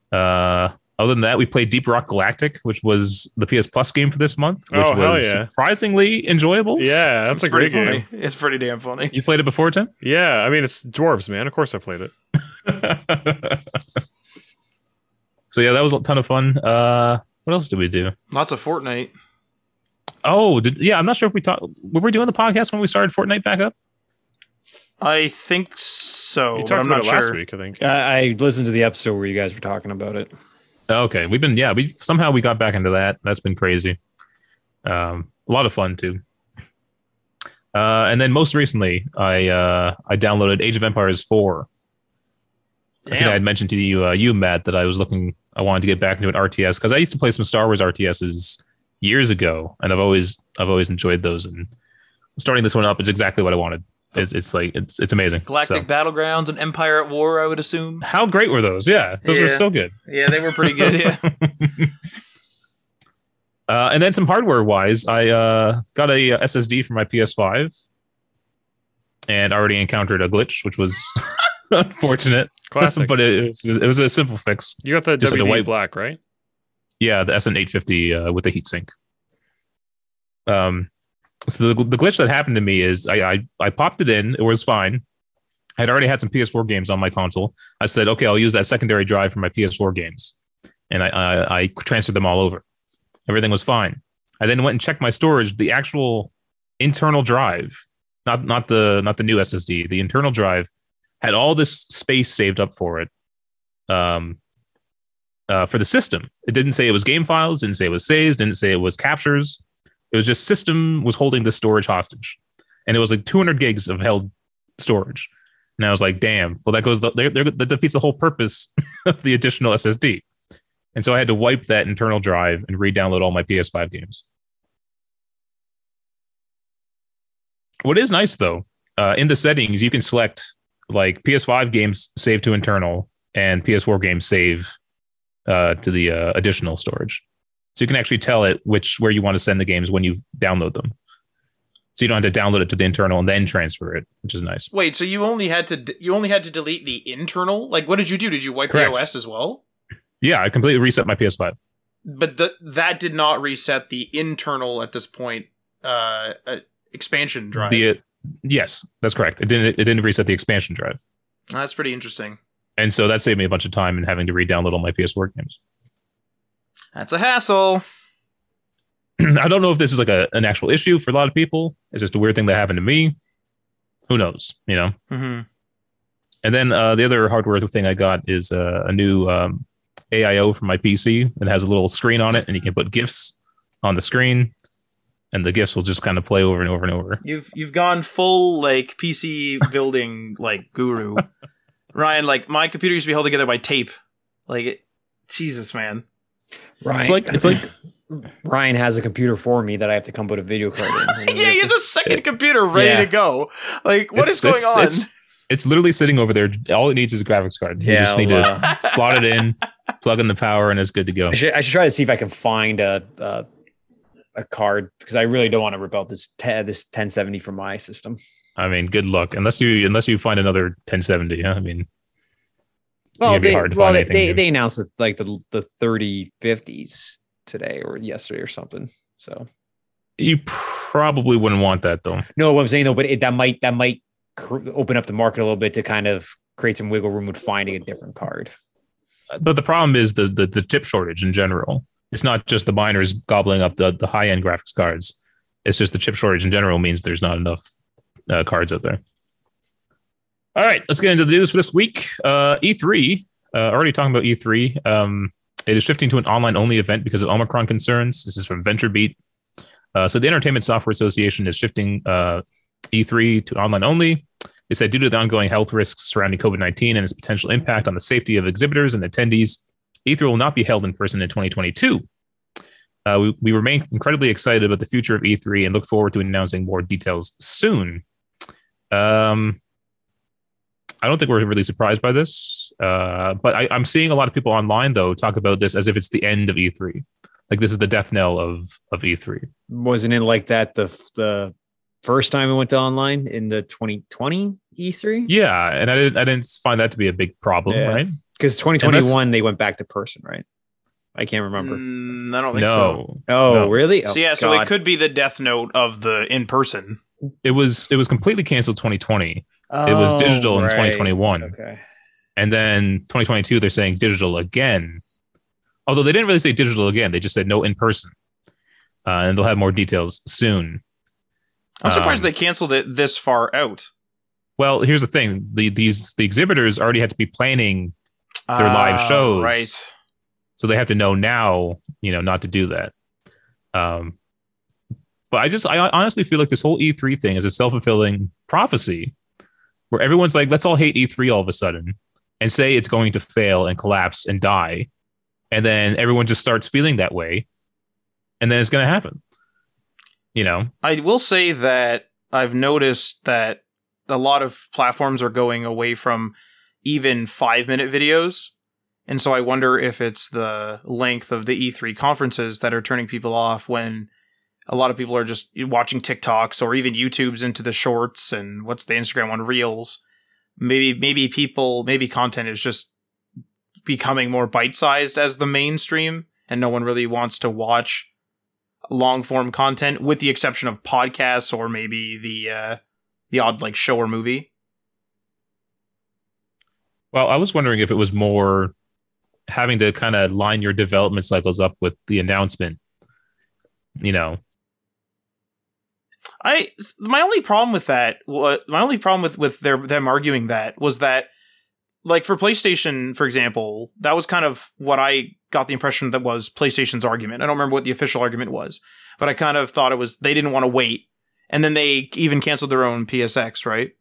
Uh, other than that, we played Deep Rock Galactic, which was the PS Plus game for this month, which Oh, was yeah. surprisingly enjoyable. Yeah, that's It's a great pretty game. funny. It's pretty damn funny. You played it before, Tim? Yeah, I mean it's dwarves, man. Of course I played it. so yeah, that was a ton of fun. Uh, what else did we do? Lots of Fortnite. Oh, did, yeah, I'm not sure if we talked. Were we doing the podcast when we started Fortnite back up? I think so. you but talked I'm about not it last sure. week, I think. I, I listened to the episode where you guys were talking about it. Okay, we've been yeah, we somehow we got back into that. That's been crazy. Um, a lot of fun too. Uh, and then most recently, I uh, I downloaded Age of Empires four. I think I had mentioned to you, uh, you Matt, that I was looking. I wanted to get back into an RTS because I used to play some Star Wars RTSs years ago, and I've always I've always enjoyed those. And starting this one up is exactly what I wanted. It's, it's like it's it's amazing. Galactic So- Battlegrounds and Empire at War, I would assume. How great were those? Yeah, those were so good. Yeah, they were pretty good. Yeah. Uh, and then some hardware wise, I uh, got a uh, SSD for my PS5 and already encountered a glitch, which was unfortunate, Classic. but it, it, was, it was a simple fix. you got the just WD the white- black, right? Yeah, the SN850 uh, with the heatsink. Um, so the, the glitch that happened to me is I, I I popped it in, it was fine. I had already had some PS4 games on my console. I said, okay, I'll use that secondary drive for my PS4 games, and I I, I transferred them all over. Everything was fine. I then went and checked my storage. The actual internal drive, not not the not the new SSD, the internal drive had all this space saved up for it. Um, uh, for the system. It didn't say it was game files, didn't say it was saves, didn't say it was captures. It was just system was holding the storage hostage, and it was like 200 gigs of held storage. And I was like, damn. Well, that goes there. there- That defeats the whole purpose of the additional SSD. And so I had to wipe that internal drive and re-download all my PS5 games. What is nice though, uh, in the settings, you can select like PS5 games save to internal and PS4 games save uh, to the uh, additional storage. So you can actually tell it which where you want to send the games when you download them. So you don't have to download it to the internal and then transfer it, which is nice. Wait, so you only had to you only had to delete the internal? Like, what did you do? Did you wipe Correct. the OS as well? Yeah, I completely reset my PS5. But the, that did not reset the internal at this point uh, uh expansion drive. The uh, yes, that's correct. It didn't it didn't reset the expansion drive, That's pretty interesting. and so that saved me a bunch of time in having to re-download all my PS4 games. That's a hassle. I don't know if this is like a, an actual issue for a lot of people. It's just a weird thing that happened to me. Who knows? You know. Mm-hmm. And then uh, the other hardware thing I got is uh, a new um, AIO for my PC. It has a little screen on it, and you can put GIFs on the screen, and the GIFs will just kind of play over and over and over. You've you've gone full like PC building like guru, Ryan. Like my computer used to be held together by tape. Like, it, Jesus, man. Ryan, It's like it's like Ryan has a computer for me that I have to come put a video card in. yeah, he has a second computer ready Yeah. to go. Like, what it's- is going it's- on? It's, it's literally sitting over there. All it needs is a graphics card. You Yeah, just need well, to slot it in, plug in the power, and it's good to go. I should, I should try to see if I can find a a, a card because I really don't want to rip out this te- this 1070 from my system. I mean, good luck. Unless you unless you find another 1070. Huh? I mean, Well, they, well, they, they, they announced it like the the 3050s today or yesterday or something. So you probably wouldn't want that though. no, what I'm saying though, but it, that might that might cr- open up the market a little bit to kind of create some wiggle room with finding a different card. But the problem is the, the the chip shortage in general. It's not just the miners gobbling up the, the high end graphics cards. It's just the chip shortage in general means there's not enough uh, cards out there. All right, let's get into the news for this week. Uh, E3, uh, already talking about E3. Um, it is shifting to an online only event because of Omicron concerns. This is from VentureBeat. Uh, so the Entertainment Software Association is shifting uh, E3 to online only. They said due to the ongoing health risks surrounding COVID 19 and its potential impact on the safety of exhibitors and attendees, E3 will not be held in person in 2022. Uh, we, we remain incredibly excited about the future of E3 and look forward to announcing more details soon. Um, I don't think we're really surprised by this, uh, but I, I'm seeing a lot of people online though talk about this as if it's the end of E3, like this is the death knell of of E E3. Wasn't it like that the the first time it went to online in the 2020 E3? Yeah, and I didn't I didn't find that to be a big problem, Yeah. right? Because 2021 they went back to person, right? I can't remember. Mm, I don't think so. Oh, no. really? Oh, So yeah, so it could be the death note of the in person. it was it was completely canceled 2020. It was Oh, digital in 2021. Okay. And then 2022, they're saying digital again. Although they didn't really say digital again, they just said no in person. Uh, and they'll have more details soon. I'm surprised Um, they canceled it this far out. Well, here's the thing: the these the exhibitors already had to be planning, Their live Ah, shows. right? so they have to know now, you know, not to do that. Um, but I just I honestly feel like this whole E3 thing is a self fulfilling prophecy, where everyone's like, let's all hate E3 all of a sudden and say it's going to fail and collapse and die, and then everyone just starts feeling that way, and then it's going to happen. You know, I will say that I've noticed that a lot of platforms are going away from even five minute videos. And so I wonder if it's the length of the E3 conferences that are turning people off when a lot of people are just watching TikToks or even YouTubes into the shorts and what's the Instagram one, Reels. Maybe, maybe people, maybe content is just becoming more bite sized as the mainstream and no one really wants to watch long form content with the exception of podcasts or maybe the uh the odd like show or movie well, I was wondering if it was more having to kind of line your development cycles up with the announcement. You know, i my only problem with that my only problem with with their them arguing that was that like for playstation for example that was kind of what i got the impression that was playstation's argument i don't remember what the official argument was but i kind of thought it was they didn't want to wait and then they even canceled their own psx right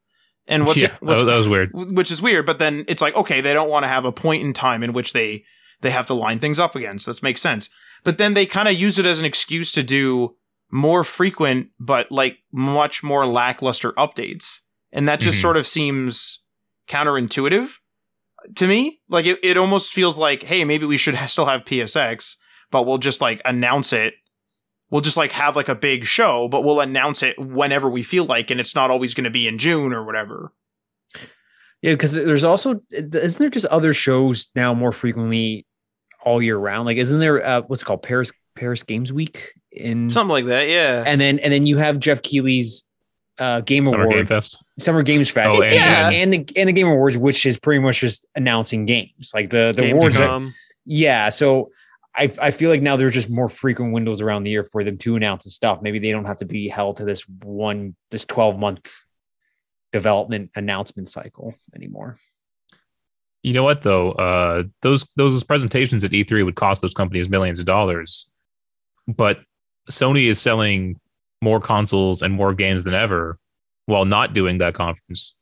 and what's yeah, what's that, that was weird. which is weird. But then it's like, okay, they don't want to have a point in time in which they they have to line things up again. So this makes sense. But then they kind of use it as an excuse to do more frequent, but like much more lackluster updates, and that just Mhm. sort of seems counterintuitive to me. Like it, it almost feels like, hey, maybe we should still have PSX, but we'll just like announce it. We'll just like have like a big show, but we'll announce it whenever we feel like, and it's not always going to be in June or whatever. Yeah, because there's also isn't there just other shows now more frequently all year round? Like, isn't there uh, what's it called Paris Paris Games Week in Something like that, yeah. and then and then you have Geoff Keighley's uh, Game Summer Award Game Fest. Summer Games Fest, Oh, and- and, and the and the Game Awards, which is pretty much just announcing games. Like the the awards, are- yeah. So I I feel like now there's just more frequent windows around the year for them to announce the stuff. Maybe they don't have to be held to this one this twelve month development announcement cycle anymore. You know what though? Uh, those those presentations at E3 would cost those companies millions of dollars, but Sony is selling more consoles and more games than ever while not doing that conference.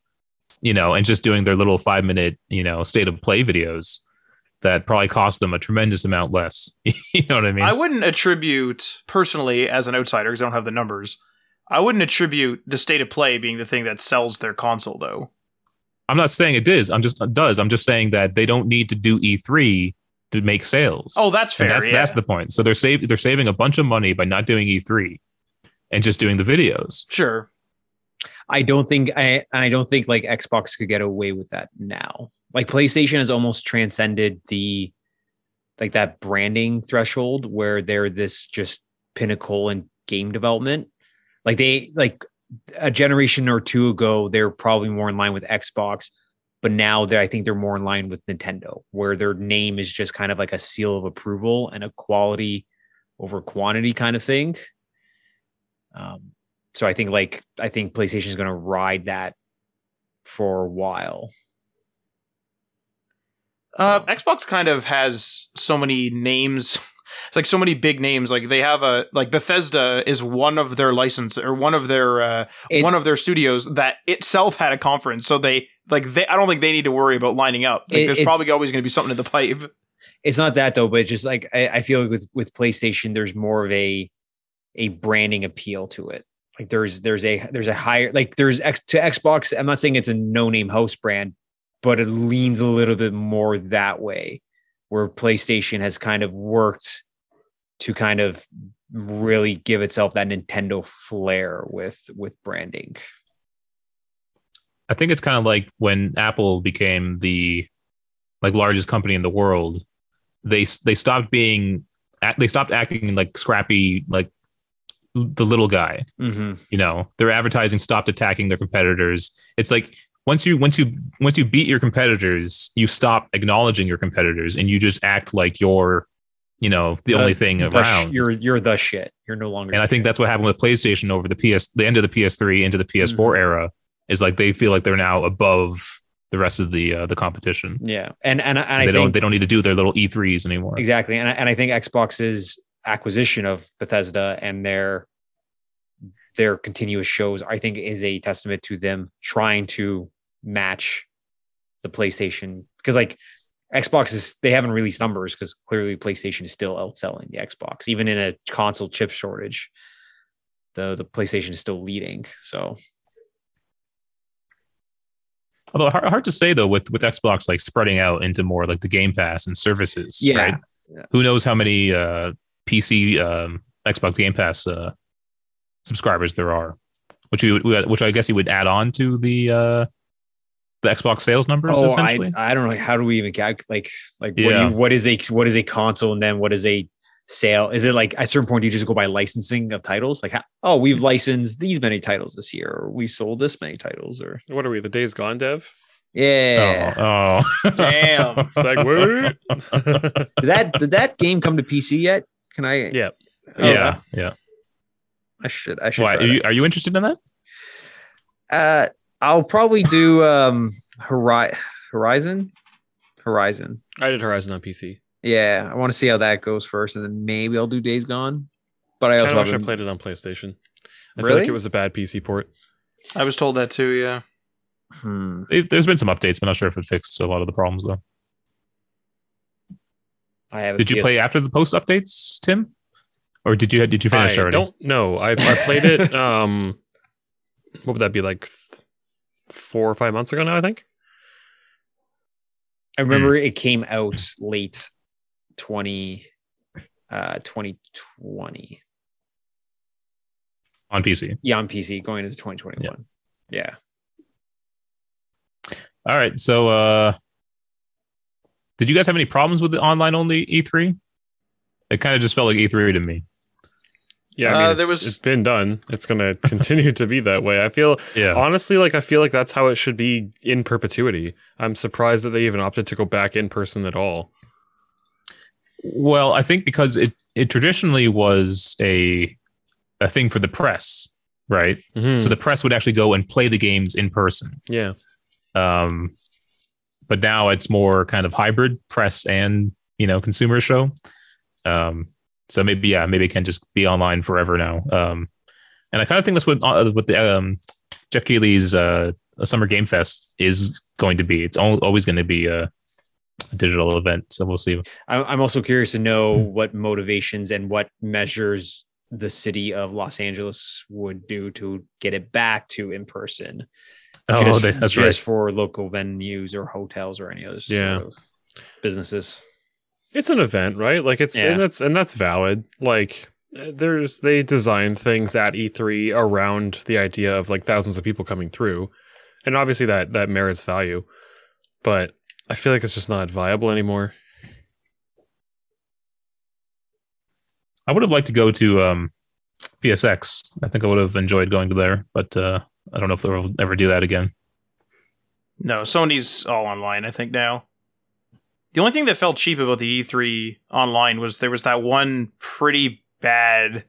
You know, and just doing their little five minute you know state of play videos that probably cost them a tremendous amount less. you know what I mean? I wouldn't attribute personally as an outsider because I don't have the numbers. I wouldn't attribute the state of play being the thing that sells their console though. I'm not saying it is. I'm just it does. I'm just saying that they don't need to do E3 to make sales. Oh, that's fair. And that's yeah. that's the point. So they're save, they're saving a bunch of money by not doing E3 and just doing the videos. sure. I don't think I I don't think like Xbox could get away with that now. Like PlayStation has almost transcended the like that branding threshold where they're this just pinnacle in game development. Like they like a generation or two ago, they're probably more in line with Xbox, but now they I think they're more in line with Nintendo, where their name is just kind of like a seal of approval and a quality over quantity kind of thing. Um, so I think like I think PlayStation is going to ride that for a while. Uh, Xbox kind of has so many names It's like so many big names. Like they have a like Bethesda is one of their license or one of their uh, It- one of their studios that itself had a conference. So they like they. I don't think they need to worry about lining up. Like It- there's probably always going to be something in the pipe. it's not that though, but it's just like I, I feel like with with PlayStation, there's more of a a branding appeal to it. Like there's there's a there's a higher like there's X, to Xbox. I'm not saying it's a no name house brand, but it leans a little bit more that way, where PlayStation has kind of worked to kind of really give itself that Nintendo flair with with branding. I think it's kind of like when Apple became the like largest company in the world. They they stopped being they stopped acting like scrappy like the little guy. Mm-hmm. You know, their advertising stopped attacking their competitors. It's like once you once you once you beat your competitors, you stop acknowledging your competitors and you just act like you're, you know, the only thing around. You're you're the shit. You're no longer. And I think that's what happened with PlayStation over the PS, the end of the PS3 into the PS4 Mhm. era, is like they feel like they're now above the rest of the uh, the competition. yeah, and and, and I they think don't they don't need to do their little E3s anymore. Exactly. And I, and I think Xbox's acquisition of Bethesda and their their continuous shows, I think, is a testament to them trying to match the PlayStation. Because like Xbox is they haven't released numbers because clearly PlayStation is still outselling the Xbox, even in a console chip shortage. The the PlayStation is still leading. So Although hard, hard to say though with with Xbox like spreading out into more like the Game Pass and services. Yeah. Right? Yeah. Who knows how many uh, PC um, Xbox Game Pass uh, subscribers there are, which you would- which I guess you would add on to the uh, the Xbox sales numbers oh, I, essentially. I don't know how do we even calculate like like what, Yeah. do you, what is a what is a console and then what is a sale? Is it like at a certain point do you just go by licensing of titles? Like how, oh we've licensed these many titles this year or we sold this many titles or What are we? The Days Gone dev? yeah. Oh, oh. Damn. Segue. Did that did that game come to PC yet? Can I? yeah. Oh, yeah, yeah. I should. I should. Why are you are you interested in that? that. Uh, I'll probably do um Hori- Horizon. Horizon. I did Horizon on PC. Yeah, I want to see how that goes first, and then maybe I'll do Days Gone. But I I also wish I played it on PlayStation. I feel Really? like it was a bad PC port. I was told that too. Yeah. Hmm. There's been some updates, but not sure if it fixed a lot of the problems though. I have. Did you play after the post updates, Tim? Or did you did you finish I already? don't know. I, I played it. Um, what would that be like? Four or five months ago now, I think. I remember Hmm. it came out late 20 uh 2020. on PC. Yeah, on PC going into 2021. Yeah. All right. So uh did you guys have any problems with the online only E3? It kind of just felt like E3 to me. Yeah, I Uh, mean, there it's, was- it's been done. It's going to continue to be that way. I feel Yeah. honestly like I feel like that's how it should be in perpetuity. I'm surprised that they even opted to go back in person at all. Well, I think because it it traditionally was a a thing for the press, right? Mhm. So the press would actually go and play the games in person. yeah, Um but now it's more kind of hybrid press and, you know, consumer show. Um so maybe yeah, maybe it can just be online forever now. Um and I kind of think that's what uh, what the um Geoff Keighley's uh Summer Game Fest is going to be. It's al- always going to be a, a digital event. So we'll see. I'm I'm also curious to know Hmm. what motivations and what measures the city of Los Angeles would do to get it back to in person. Oh, just, they- that's just right. for local venues or hotels or any other Yeah. sort of businesses. it's an event, right? Like it's Yeah. and that's and that's valid. Like there's they designed things at E3 around the idea of like thousands of people coming through, and obviously that that merits value, but I feel like it's just not viable anymore. I would have liked to go to um, PSX. I think I would have enjoyed going to there, but uh, I don't know if they'll ever do that again. No, Sony's all online, I think now. The only thing that felt cheap about the E3 online was there was that one pretty bad.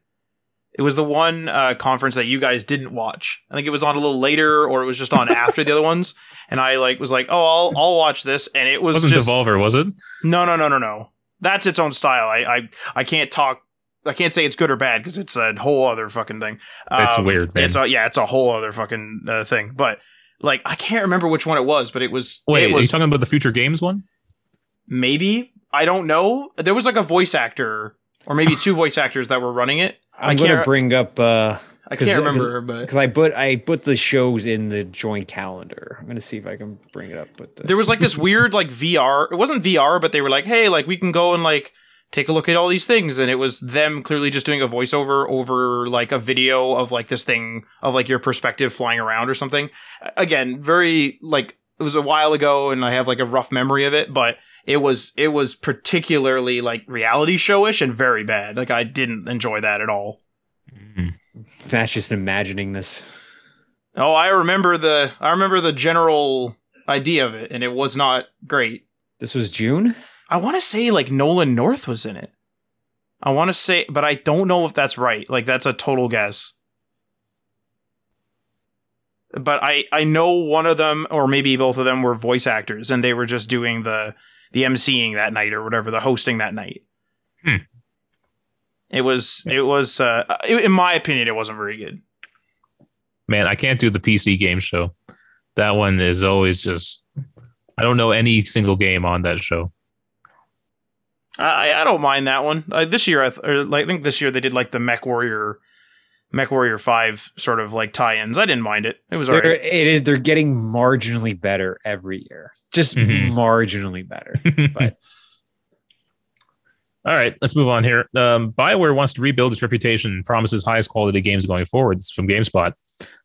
It was the one uh, conference that you guys didn't watch. I think it was on a little later, or it was just on after the other ones. And I like was like, oh, I'll I'll watch this, and it It was wasn't just Devolver, was it? no, no, no, no, no. That's its own style. I I, I can't talk. I can't say it's good or bad because it's a whole other fucking thing. It's Um, weird, man. It's a, yeah, it's a whole other fucking uh, thing. But like, I can't remember which one it was, but it was. Wait, it are you was talking about the future games one? maybe I don't know. There was like a voice actor or maybe two voice actors that were running it. I I'm gonna can't- bring up uh I 'Cause- can't remember, but because I put I put the shows in the joint calendar. I'm gonna see if I can bring it up. But the, there was like this weird like VR. It wasn't VR, but they were like, "Hey, like we can go and like take a look at all these things," and it was them clearly just doing a voiceover over like a video of like this thing of like your perspective flying around or something. Again, very like it was a while ago, and I have like a rough memory of it, but it was it was particularly like reality showish and very bad. Like I didn't enjoy that at all. Mm. That's just imagining this. Oh, I remember the I remember the general idea of it, and it was not great. This was June. I want to say like Nolan North was in it. I want to say, but I don't know if that's right. Like that's a total guess. But I I know one of them or maybe both of them were voice actors and they were just doing the the emceeing that night or whatever, the hosting that night. Hmm. It was it was uh in my opinion it wasn't very good. Man, I can't do the PC game show. That one is always just. I don't know any single game on that show. I I don't mind that one. Uh, this year, I, th- or like, I think this year they did like the Mech Warrior, Mech Warrior Five sort of like tie-ins. I didn't mind it. It was They're, alright. It is. They're getting marginally better every year. Just Mhm. marginally better. But- All right, let's move on here. Um, BioWare wants to rebuild its reputation and promises highest quality games going forward. This is from GameSpot.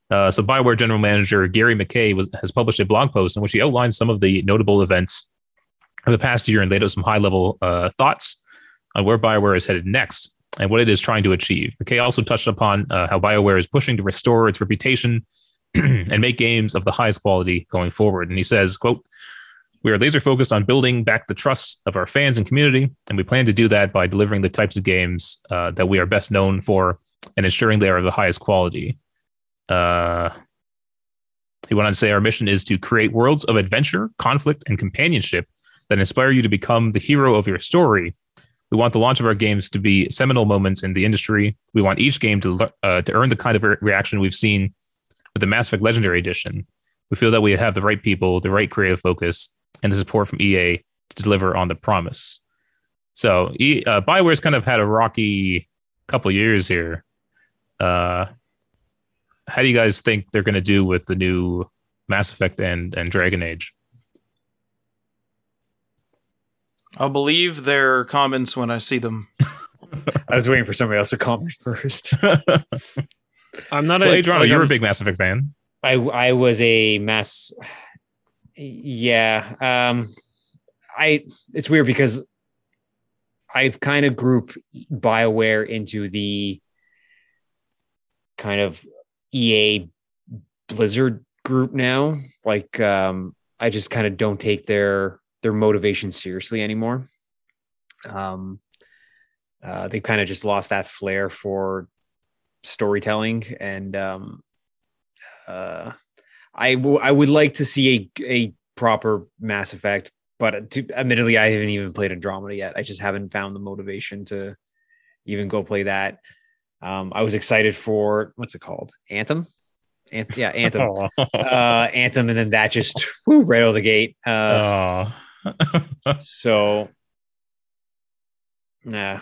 Uh, so, BioWare general manager Gary McKay was, has published a blog post in which he outlines some of the notable events of the past year and laid out some high level uh, thoughts on where BioWare is headed next and what it is trying to achieve. McKay also touched upon uh, how BioWare is pushing to restore its reputation and make games of the highest quality going forward. And he says, quote, we are laser focused on building back the trust of our fans and community, and we plan to do that by delivering the types of games uh, that we are best known for and ensuring they are of the highest quality. Uh, he went on to say, Our mission is to create worlds of adventure, conflict, and companionship that inspire you to become the hero of your story. We want the launch of our games to be seminal moments in the industry. We want each game to, uh, to earn the kind of re- reaction we've seen with the Mass Effect Legendary Edition. We feel that we have the right people, the right creative focus, and the support from EA to deliver on the promise. So, uh, Bioware's kind of had a rocky couple years here. Uh, how do you guys think they're going to do with the new Mass Effect and and Dragon Age? I'll believe their comments when I see them. I was waiting for somebody else to comment first. I'm not well, a. Adriano, like, you're a I'm- big Mass Effect fan. I I was a mass. Yeah. Um. I it's weird because I've kind of grouped Bioware into the kind of EA Blizzard group now. Like, um, I just kind of don't take their their motivation seriously anymore. Um, uh, they've kind of just lost that flair for storytelling, and um, uh, I w- I would like to see a a proper Mass Effect, but to, admittedly, I haven't even played Andromeda yet. I just haven't found the motivation to even go play that. Um, I was excited for what's it called? Anthem. Anth- yeah, Anthem. uh, Anthem, and then that just whoo, right out of the gate. Uh, Oh. So, nah.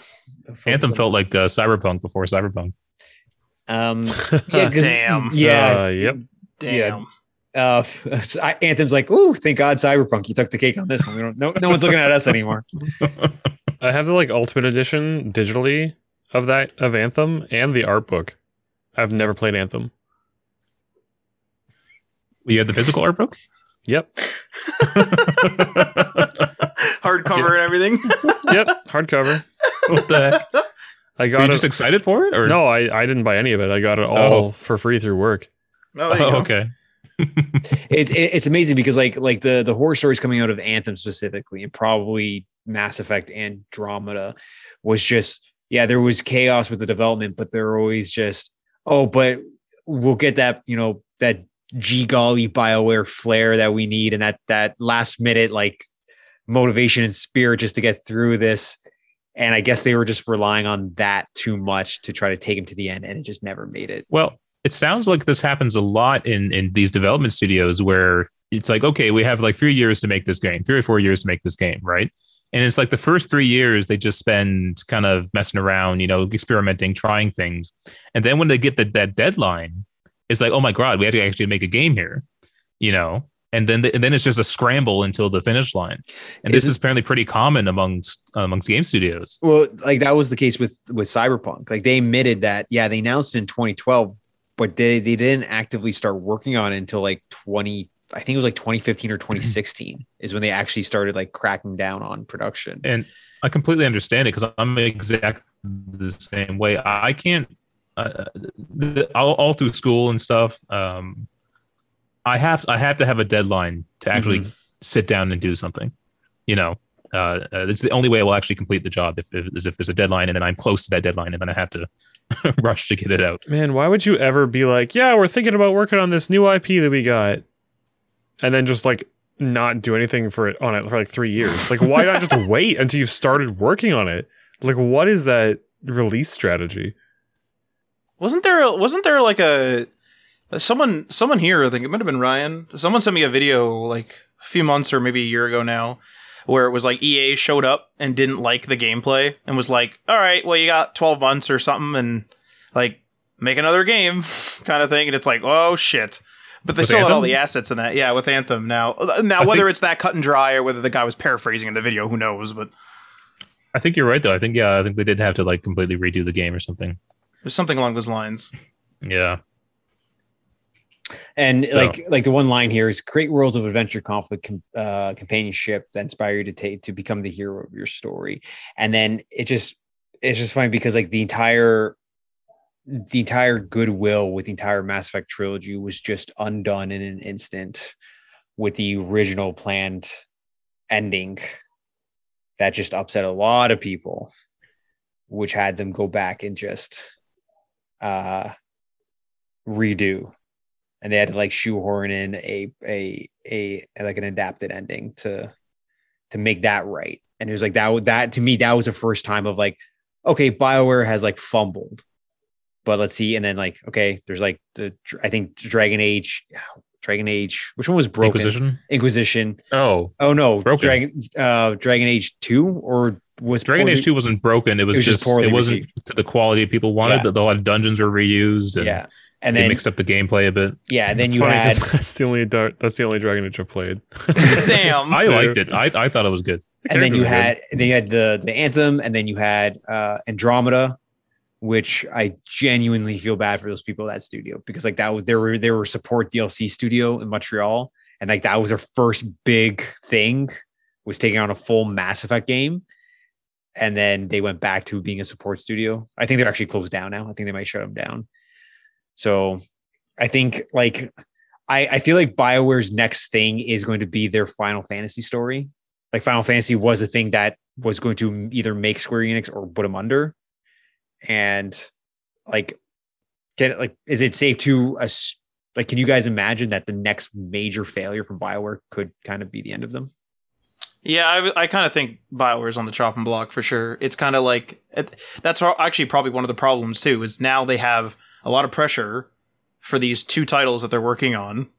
Anthem felt like uh, Cyberpunk before Cyberpunk. Um, yeah, 'cause- Damn. yeah, Uh, yep. Damn. uh, Anthem's like, ooh, thank God, Cyberpunk, you took the cake on this one. We don't, no, no one's looking at us anymore. I have the like Ultimate Edition digitally of that of Anthem and the art book. I've never played Anthem. You had the physical art book? Yep. Hardcover and everything. Yep. Hardcover. What the heck? I Were got you it. just excited for it? Or no, I, I didn't buy any of it. I got it oh. all for free through work. Oh, there you Oh, go. okay. It's it- it's amazing because like like the the horror stories coming out of Anthem specifically, and probably Mass Effect Andromeda, was just yeah, there was chaos with the development, but they're always just oh, but we'll get that you know that G golly Bioware flair that we need, and that that last minute like motivation and spirit just to get through this. And I guess they were just relying on that too much to try to take him to the end, and it just never made it. Well, it sounds like this happens a lot in in these development studios where it's like, okay, we have like three years to make this game, three or four years to make this game, right? And it's like the first three years they just spend kind of messing around, you know, experimenting, trying things, and then when they get the, that deadline, it's like, oh my god, we have to actually make a game here, you know. And then, the, and then it's just a scramble until the finish line, and Is this it- is apparently pretty common amongst amongst game studios. Well, like that was the case with with Cyberpunk. Like they admitted that, yeah, they announced it in 2012, but they they didn't actively start working on it until like 20. I think it was like 2015 or mm-hmm. 2016 is when they actually started like cracking down on production. and I completely understand it because I'm exactly the same way. I can't uh, the, all, all through school and stuff. Um, I have I have to have a deadline to actually sit down and do something. You know, uh, uh, it's the only way I will actually complete the job if, if is if there's a deadline and then I'm close to that deadline and then I have to rush to get it out. Man, why would you ever be like, yeah, we're thinking about working on this new IP that we got, and then just like not do anything for it on it for like three years? Like, why not just wait until you've started working on it? Like, what is that release strategy? Wasn't there wasn't there like a someone someone here? I think it might have been Ryan. Someone sent me a video like a few months or maybe a year ago now, where it was like EA showed up and didn't like the gameplay and was like, "All right, well you got twelve months or something, and like make another game," kind of thing. And it's like, oh shit. But they With still had all the assets in that, yeah. With Anthem now, uh, now I whether think- it's that cut and dry or whether the guy was paraphrasing in the video, who knows? But I think you're right though. I think yeah, I think they did have to like completely redo the game or something. There's something along those lines. Yeah. And So- like like the one line here is create worlds of adventure, conflict, com- uh, companionship that inspire you to take to become the hero of your story. And then it just it's just funny because like the entire the entire goodwill with the entire Mass Effect trilogy was just undone in an instant with the original planned ending that just upset a lot of people, which had them go back and just uh redo and they had to like shoehorn in a a a like an adapted ending to to make that right. And it was like that that to me that was the first time of like okay, BioWare has like fumbled. But let's see and then like okay, there's like the I think Dragon Age Dragon Age which one was broken? Inquisition. Inquisition. Oh, Oh no, Broken. Dragon uh Dragon Age 2 or was Dragon poorly- Age Two wasn't broken. It was, it was just, just it wasn't received. to the quality people wanted. Yeah. A lot of dungeons were reused and Yeah. And they then mixed up the gameplay a bit. yeah, and then It's you funny 'cause had that's the only that's the only Dragon Age I've played. Damn. I liked it. I, I thought it was good. The and then you characters are had then you had the the anthem and then you had uh andromeda which i genuinely feel bad for those people at that studio because like that was there were there were support dlc studio in montreal and like that was their first big thing was taking on a full mass effect game and then they went back to being a support studio i think they're actually closed down now i think they might shut them down so i think like i i feel like bioware's next thing is going to be their final fantasy story like Final Fantasy was a thing that was going to either make Square Enix or put them under. And like, can like, is it safe to us? Like, can you guys imagine that the next major failure from Bioware could kind of be the end of them? Yeah, I, I kind of think Bioware's on the chopping block for sure. It's kind of like that's actually probably one of the problems too. Is now they have a lot of pressure for these two titles that they're working on,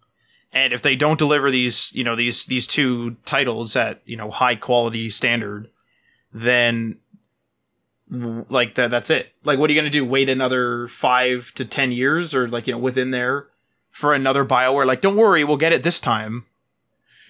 and if they don't deliver these, you know, these these two titles at you know high quality standard, then like that that's it. Like, what are you gonna do? Wait another five to ten years, or like you know within there for another Bioware? Like, don't worry, we'll get it this time.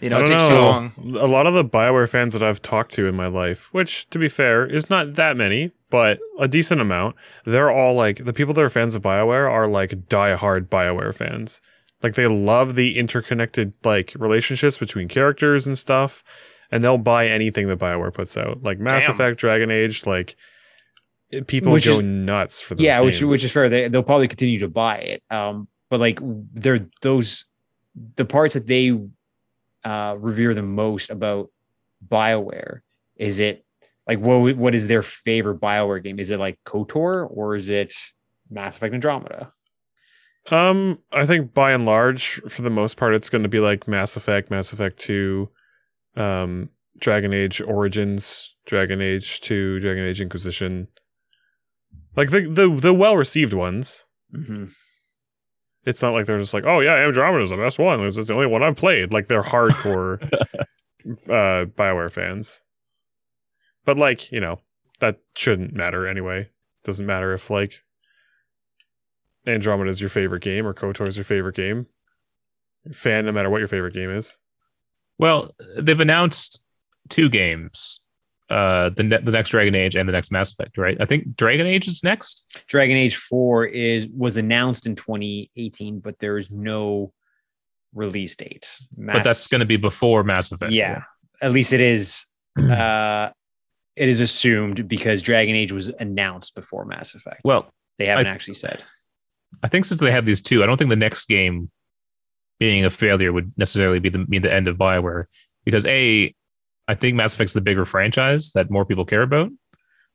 You know, I it don't too know. long. A lot of the Bioware fans that I've talked to in my life, which to be fair is not that many, but a decent amount, they're all like the people that are fans of Bioware are like die-hard Bioware fans. Like they love the interconnected like relationships between characters and stuff, and they'll buy anything that Bioware puts out, like Mass Damn. Effect, Dragon Age, like people Which go is- nuts for those yeah, which games. which is fair. They they'll probably continue to buy it. Um, but like they're those the parts that they uh revere the most about Bioware is it like what what is their favorite Bioware game? Is it like KOTOR or is it Mass Effect Andromeda? Um, I think by and large, for the most part, it's going to be like Mass Effect, Mass Effect Two, um, Dragon Age Origins, Dragon Age 2, Dragon Age Inquisition. Like the the, the well received ones. Mhm. It's not like they're just like, oh yeah, Andromeda is the best one. It's the only one I've played. Like they're hardcore uh Bioware fans. But like, you know, that shouldn't matter anyway. Doesn't matter if like Andromeda is your favorite game or KOTOR is your favorite game. Fan, no matter what your favorite game is. Well, they've announced two games. Uh, the ne- the next Dragon Age and the next Mass Effect, right? I think Dragon Age is next. Dragon Age 4 is was announced in 2018, but there is no release date. but that's going to be before Mass Effect. yeah. At least it is uh it is assumed because Dragon Age was announced before Mass Effect. Well, they haven't I- actually said. I think since they have these two, I don't think the next game being a failure would necessarily be the mean the end of Bioware because a, I think Mass Effect's the bigger franchise that more people care about.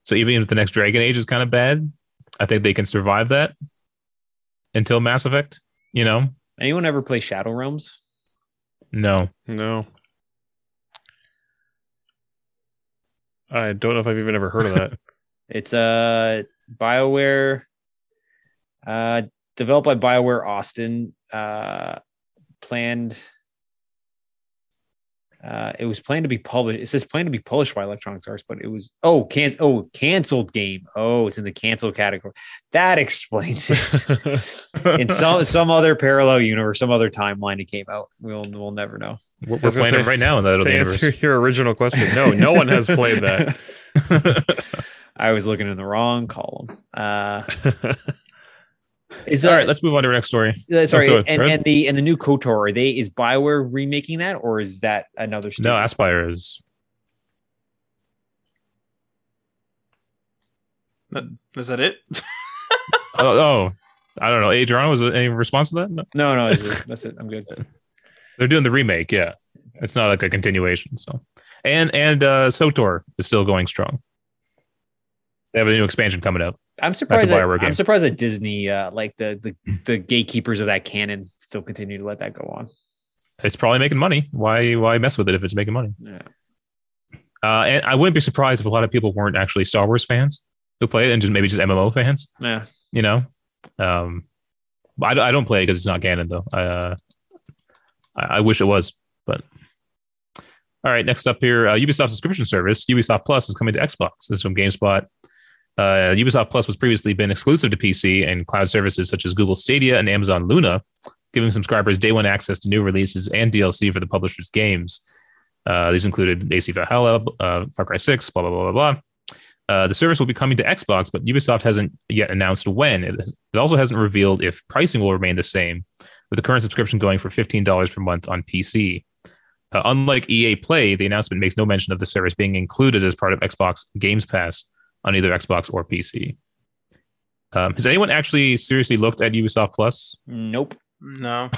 So even if the next Dragon Age is kind of bad, I think they can survive that until Mass Effect. You know, Anyone ever play Shadow Realms? no, No. I don't know if I've even ever heard of that. It's uh BioWare uh developed by BioWare Austin uh planned uh it was planned to be published it says planned to be published by Electronic Arts but it was oh can oh canceled game. Oh it's in the canceled category. That explains it. In some some other parallel universe some other timeline it came out. We'll we'll never know. We're, we're was gonna playing it right now in that other to universe. answer your original question, no, no one has played that. I was looking in the wrong column. Uh is that right, let's move on to our next story. Uh, sorry, so, and, and the and the new Kotor are they is Bioware remaking that or is that another story? No. Aspyr is. Is that it? Oh, oh, I don't know. Adriano, was there any response to that? No. no, no, that's it. I'm good. They're doing the remake. Yeah, it's not like a continuation. So, and and uh, SWTOR is still going strong. They have a new expansion coming out. I'm surprised. That. I'm surprised that Disney, uh, like the the the gatekeepers of that canon, still continue to let that go on. It's probably making money. Why why mess with it if it's making money? Yeah. Uh, and I wouldn't be surprised if a lot of people weren't actually Star Wars fans who play it, and just maybe just MMO fans. Yeah. You know, um, I, don't- I don't play it because it's not canon though. I, uh, I I wish it was, but. All right, next up here, uh, Ubisoft subscription service, Ubisoft Plus, is coming to Xbox. This is from GameSpot. Uh, Ubisoft Plus was previously been exclusive to PC and cloud services such as Google Stadia and Amazon Luna, giving subscribers day one access to new releases and DLC for the publisher's games. Uh, these included AC Valhalla, uh, Far Cry 6, blah, blah, blah, blah, blah. Uh, the service will be coming to Xbox, but Ubisoft hasn't yet announced when. It, it also hasn't revealed if pricing will remain the same, with the current subscription going for $15 per month on PC. Uh, unlike EA Play, the announcement makes no mention of the service being included as part of Xbox Games Pass on either Xbox or PC. Um, has anyone actually seriously looked at Ubisoft Plus? Nope. No,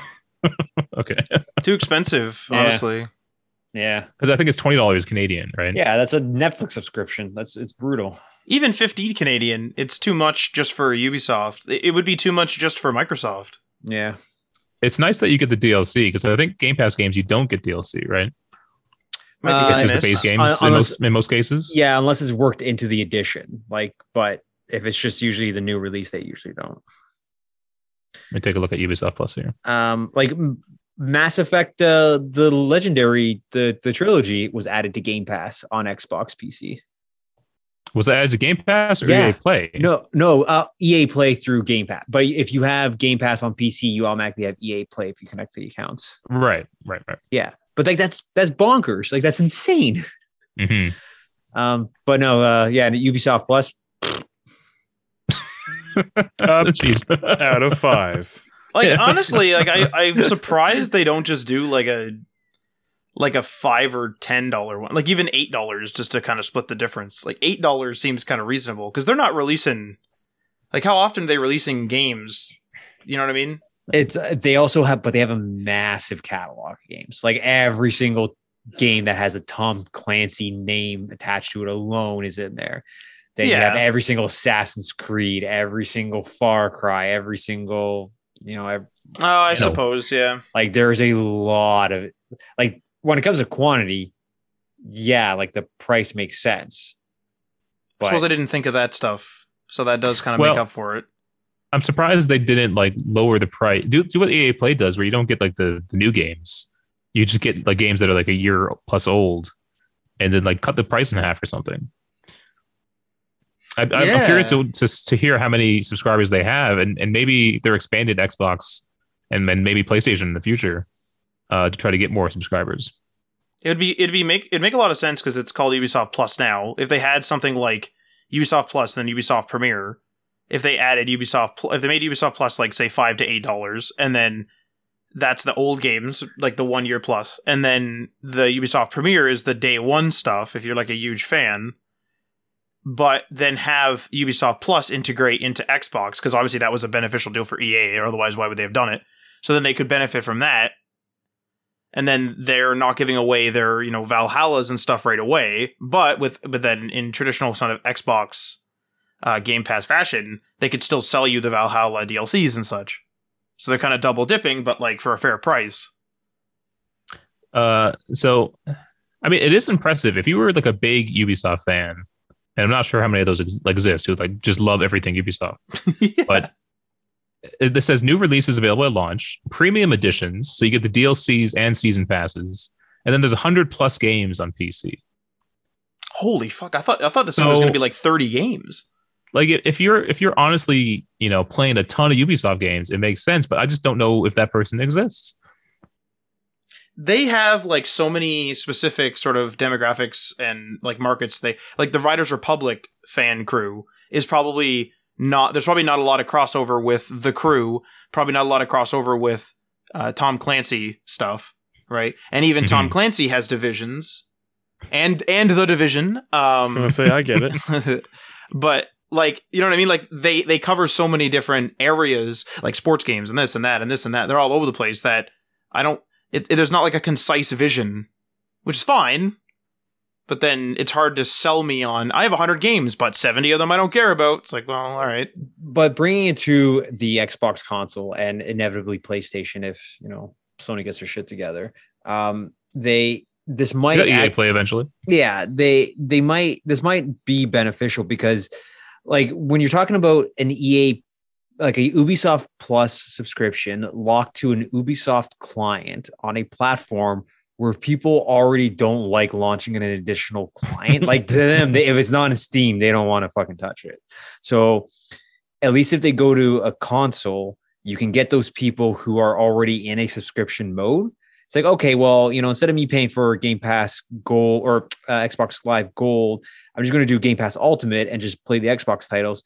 Okay, too expensive. Yeah. Honestly, Yeah. because I think it's twenty dollars Canadian, right? Yeah. That's a Netflix subscription. That's it's brutal. even fifty Canadian, it's too much just for Ubisoft. It it would be too much just for Microsoft. Yeah. It's nice that you get the DLC because I think Game Pass games you don't get DLC, right? Might Uh, be It's just the base games Un- in most in most cases. Yeah, unless it's worked into the edition. Like, but if it's just usually the new release, they usually don't. Let me take a look at Ubisoft Plus here. um like mass effect uh the legendary the the trilogy was added to game pass on xbox pc Was that added to Game Pass or Yeah. EA Play? no no uh ea play through game pass but if you have game pass on pc you automatically have ea play if you connect to the accounts Right, right, right. yeah but like that's that's bonkers like that's insane hmm um but no uh yeah the ubisoft plus Uh, Jeez. out of five. Like honestly, like I, I'm surprised they don't just do like a like a five or ten dollar one, like even eight dollars, just to kind of split the difference. Like eight dollars seems kind of reasonable because they're not releasing. Like how often are they releasing games? You know what I mean? It's uh, they also have but they have a massive catalog of games like every single game that has a tom clancy name attached to it alone is in there then you have every single assassin's creed every single far cry every single you know ev- Oh, I You know. suppose, yeah. like there's a lot of like when it comes to quantity yeah, like the price makes sense. I suppose I didn't think of that stuff, so that does kind of Well- make up for it. I'm surprised they didn't like lower the price. Do, do what EA Play does, where you don't get like the, the new games. You just get like games that are like a year plus old, and then like cut the price in half or something. I, Yeah. curious to, to to hear how many subscribers they have, and and maybe they're expanded Xbox and then maybe PlayStation in the future uh, to try to get more subscribers. It'd be it'd be make it'd make a lot of sense because it's called Ubisoft Plus now. If they had something like Ubisoft Plus, then Ubisoft Premiere. If they added Ubisoft, if they made Ubisoft Plus like say five to eight dollars, and then that's the old games, like the one year plus, and then the Ubisoft Premiere is the day one stuff. If you're like a huge fan, but then have Ubisoft Plus integrate into Xbox because obviously that was a beneficial deal for EA, or otherwise why would they have done it? So then they could benefit from that and then they're not giving away their you know Valhallas and stuff right away. But with but then in traditional sort of Xbox uh, Game Pass fashion, they could still sell you the Valhalla DLCs and such. So they're kind of double dipping, but like for a fair price. Uh, so, I mean, it is impressive if you were like a big Ubisoft fan, and I'm not sure how many of those ex- like, exist who like just love everything Ubisoft. Yeah. But it, this says new releases available at launch, premium editions, so you get the DLCs and season passes, and then there's hundred plus games on PC. holy fuck! I thought I thought this one was going to be like thirty games. Like if you're if you're honestly you know playing a ton of Ubisoft games, it makes sense. But I just don't know if that person exists. they have like so many specific sort of demographics and like markets they like the riders republic fan crew is probably not there's probably not a lot of crossover with the crew probably not a lot of crossover with uh, tom clancy stuff right and even tom Mhm. clancy has divisions and and the division Um, I was gonna say I get it. but like you know what I mean? Like they they cover so many different areas, like sports games and this and that and this and that. They're all over the place. That I don't. It, it- there's not like a concise vision, which is fine. But then it's hard to sell me on. I have 100 games, but 70 of them I don't care about. It's like, well, all right. but bringing it to the Xbox console and inevitably PlayStation, if you know Sony gets their shit together, um, they this You might got EA act- Play eventually. yeah they they might this might be beneficial because like when you're talking about an EA like a Ubisoft Plus subscription locked to an Ubisoft client on a platform where people already don't like launching an additional client like to them they, if it's not in Steam they don't want to fucking touch it. So at least if they go to a console you can get those people who are already in a subscription mode it's like okay well you know instead of me paying for game pass gold or uh, xbox live gold i'm just going to do game pass ultimate and just play the xbox titles.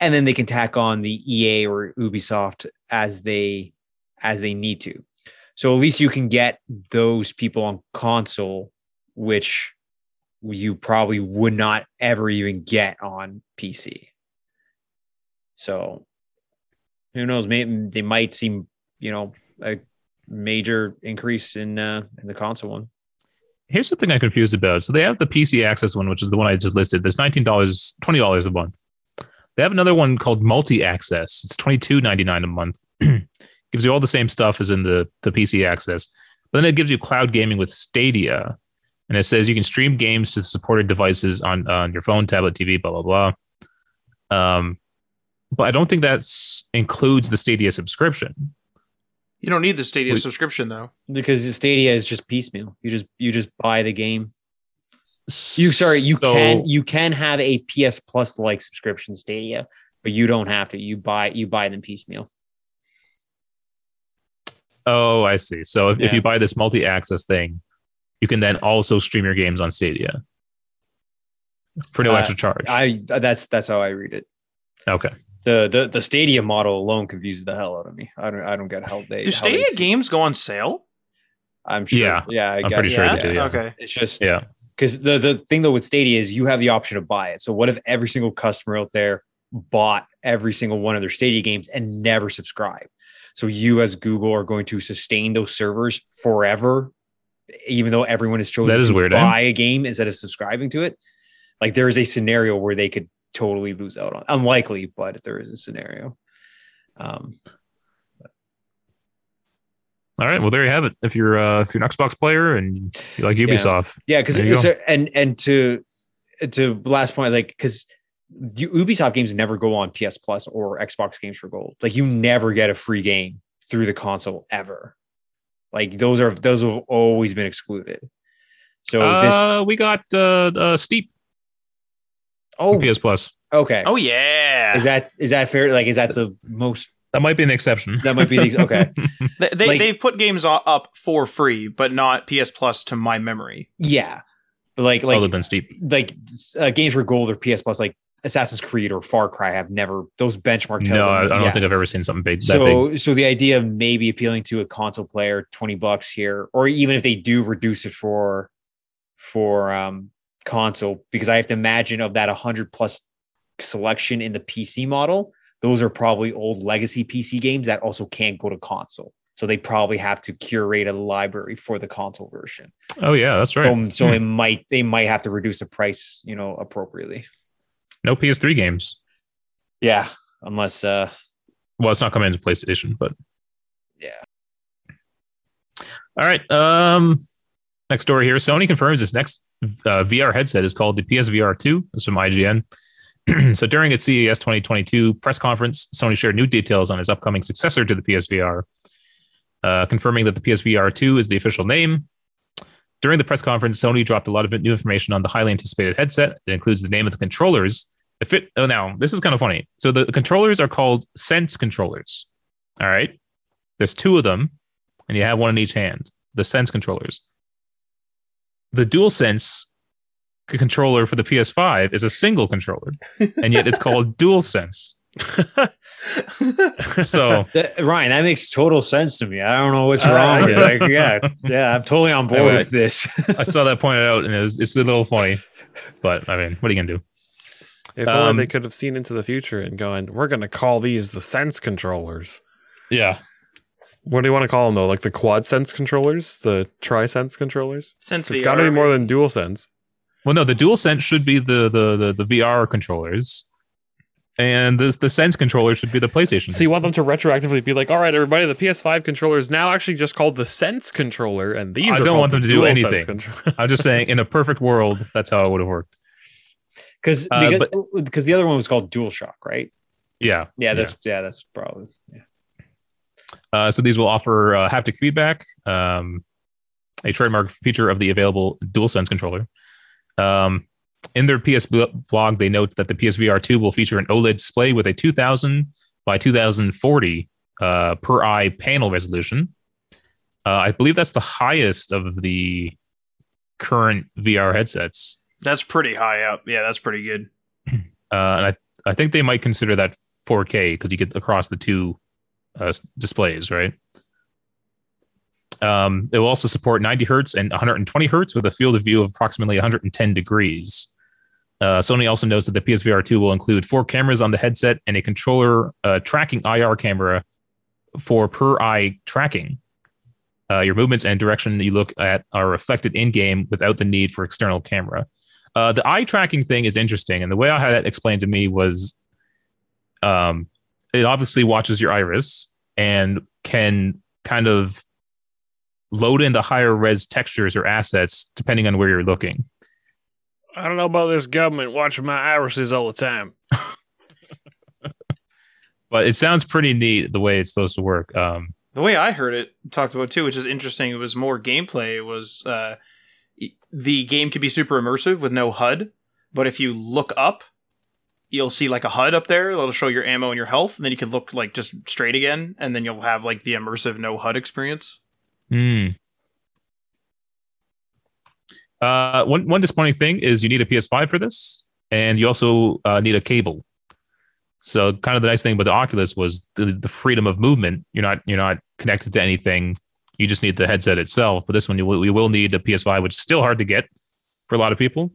And then they can tack on the ea or ubisoft as they as they need to. So at least you can get those people on console which you probably would not ever even get on pc so who knows? Maybe they might seem you know a major increase in uh in the console one Here's something I'm confused about. So they have the PC Access one, which is the one I just listed. That's nineteen dollars, twenty dollars a month. They have another one called Multi Access. It's twenty two ninety nine a month. gives you all the same stuff as in the the PC Access, but then it gives you cloud gaming with Stadia, and it says you can stream games to supported devices on on your phone, tablet, TV, blah blah blah. Um, but I don't think that's includes the Stadia subscription. You don't need the Stadia Wait. subscription though. because stadia is just piecemeal you just you just buy the game you sorry you So- can you can have a ps plus like subscription stadia but you don't have to you buy you buy them piecemeal Oh, I see. So if, if you buy this multi access thing, you can then also stream your games on Stadia for no Uh, extra charge. i that's that's how i read it okay. The the the stadia model alone confuses the hell out of me i don't i don't get how they Do how they games go on sale? i'm sure Yeah. yeah I I'm guess. pretty sure yeah. they do, yeah. Okay. it's just Yeah. because the the thing though with Stadia is you have the option to buy it. So what if every single customer out there bought every single one of their Stadia games and never subscribe? So you as Google are going to sustain those servers forever, even though everyone has chosen That is to weird, eh? buy a game instead of subscribing to it. Like there is a scenario where they could totally lose out on. Unlikely, but if there is a scenario. Um, All right. Well, there you have it. If you're uh, if you're an Xbox player and you like Ubisoft, Yeah, because you and and to to last point, like because Ubisoft games never go on PS Plus or Xbox Games for Gold. Like you never get a free game through the console ever. Like those are those have always been excluded. So this uh, we got uh, uh, Steep oh PS Plus. okay Oh yeah. is that is that fair? Like is that the most That might be an exception. that might be the okay they, they, like- they've put games up for free, but not PS Plus to my memory. yeah, like like other than Steep. like uh, games for Gold or PS Plus like Assassin's Creed or Far Cry have never those benchmark No, titles. I, I don't yeah. think I've ever seen something big. That big. so so the idea of maybe appealing to a console player 20 bucks here or even if they do reduce it for for um console because i have to imagine of that 100 plus selection in the pc model those are probably old legacy pc games that also can't go to console so they probably have to curate a library for the console version Oh yeah, that's right. um, so Hmm. it might they might have to reduce the price you know appropriately No PS3 games. yeah unless uh Well, it's not coming into PlayStation, but yeah all right. Um, next story here. Sony confirms its next uh, VR headset is called the PSVR 2. This from IGN. so during its CES 2022 press conference, Sony shared new details on its upcoming successor to the PSVR, uh, confirming that the PSVR 2 is the official name. During the press conference, Sony dropped a lot of new information on the highly anticipated headset. It includes the name of the controllers. The fit. Oh, now this is kind of funny. So the controllers are called Sense controllers. All right. There's two of them, and you have one in each hand. The Sense controllers. The DualSense c- controller for the PS5 is a single controller, and yet it's called DualSense. So That- Ryan, that makes total sense to me. I don't know what's Uh, wrong. with it. yeah. Like, yeah, yeah, I'm totally on board Anyway. with this. I saw that pointed out, and it was, it's a little funny. But I mean, what are you gonna do? If only Um, they could have seen into the future and going, we're going to call these the sense controllers. Yeah, What do you want to call them though? Like the quad sense controllers, the tri sense controllers. Since It's VR, got to be more than dual sense. Well, no, the dual sense should be the the the, the VR controllers, and the the Sense controller should be the PlayStation. So you want them to retroactively be like, all right, everybody, the PS5 controller is now actually just called the Sense controller, and these I are don't want them the to do anything. I'm just saying, in a perfect world, that's how it would have worked. Because Uh, because, because the other one was called DualShock, right? Yeah, Yeah, that's yeah, that's probably yeah. Uh, so these will offer uh, haptic feedback, um, a trademark feature of the available DualSense controller. Um, in their PS blog, they note that the PSVR 2 will feature an OLED display with a 2000 by 2040 uh, per eye panel resolution. Uh, I believe that's the highest of the current VR headsets. That's pretty high up. Yeah, that's pretty good. Uh, and I, I think they might consider that 4K because you get across the two uh, displays, right? Um, it will also support 90 hertz and 120 hertz with a field of view of approximately 110 degrees. Uh, Sony also notes that the PSVR 2 will include four cameras on the headset and a controller uh, tracking IR camera for per eye tracking. Uh, your movements and direction you look at are reflected in game without the need for external camera. Uh, the eye tracking thing is interesting, and the way I had that explained to me was, um, it obviously watches your iris and can kind of load in the higher res textures or assets depending on where you're looking. I don't know about this government watching my irises all the time. But it sounds pretty neat the way it's supposed to work. Um, The way I heard it talked about too, which is interesting, it was more gameplay. It Was uh, the game could be super immersive with no HUD, but if you look up, you'll see like a HUD up there. That'll show your ammo and your health, and then you can look like just straight again, and then you'll have like the immersive no HUD experience. Hmm. Uh, one one disappointing thing is you need a PS5 for this, and you also uh, need a cable. So, kind of the nice thing about the Oculus was the, the freedom of movement. You're not you're not connected to anything. You just need the headset itself. But this one, you will, you will need a PS5, which is still hard to get for a lot of people,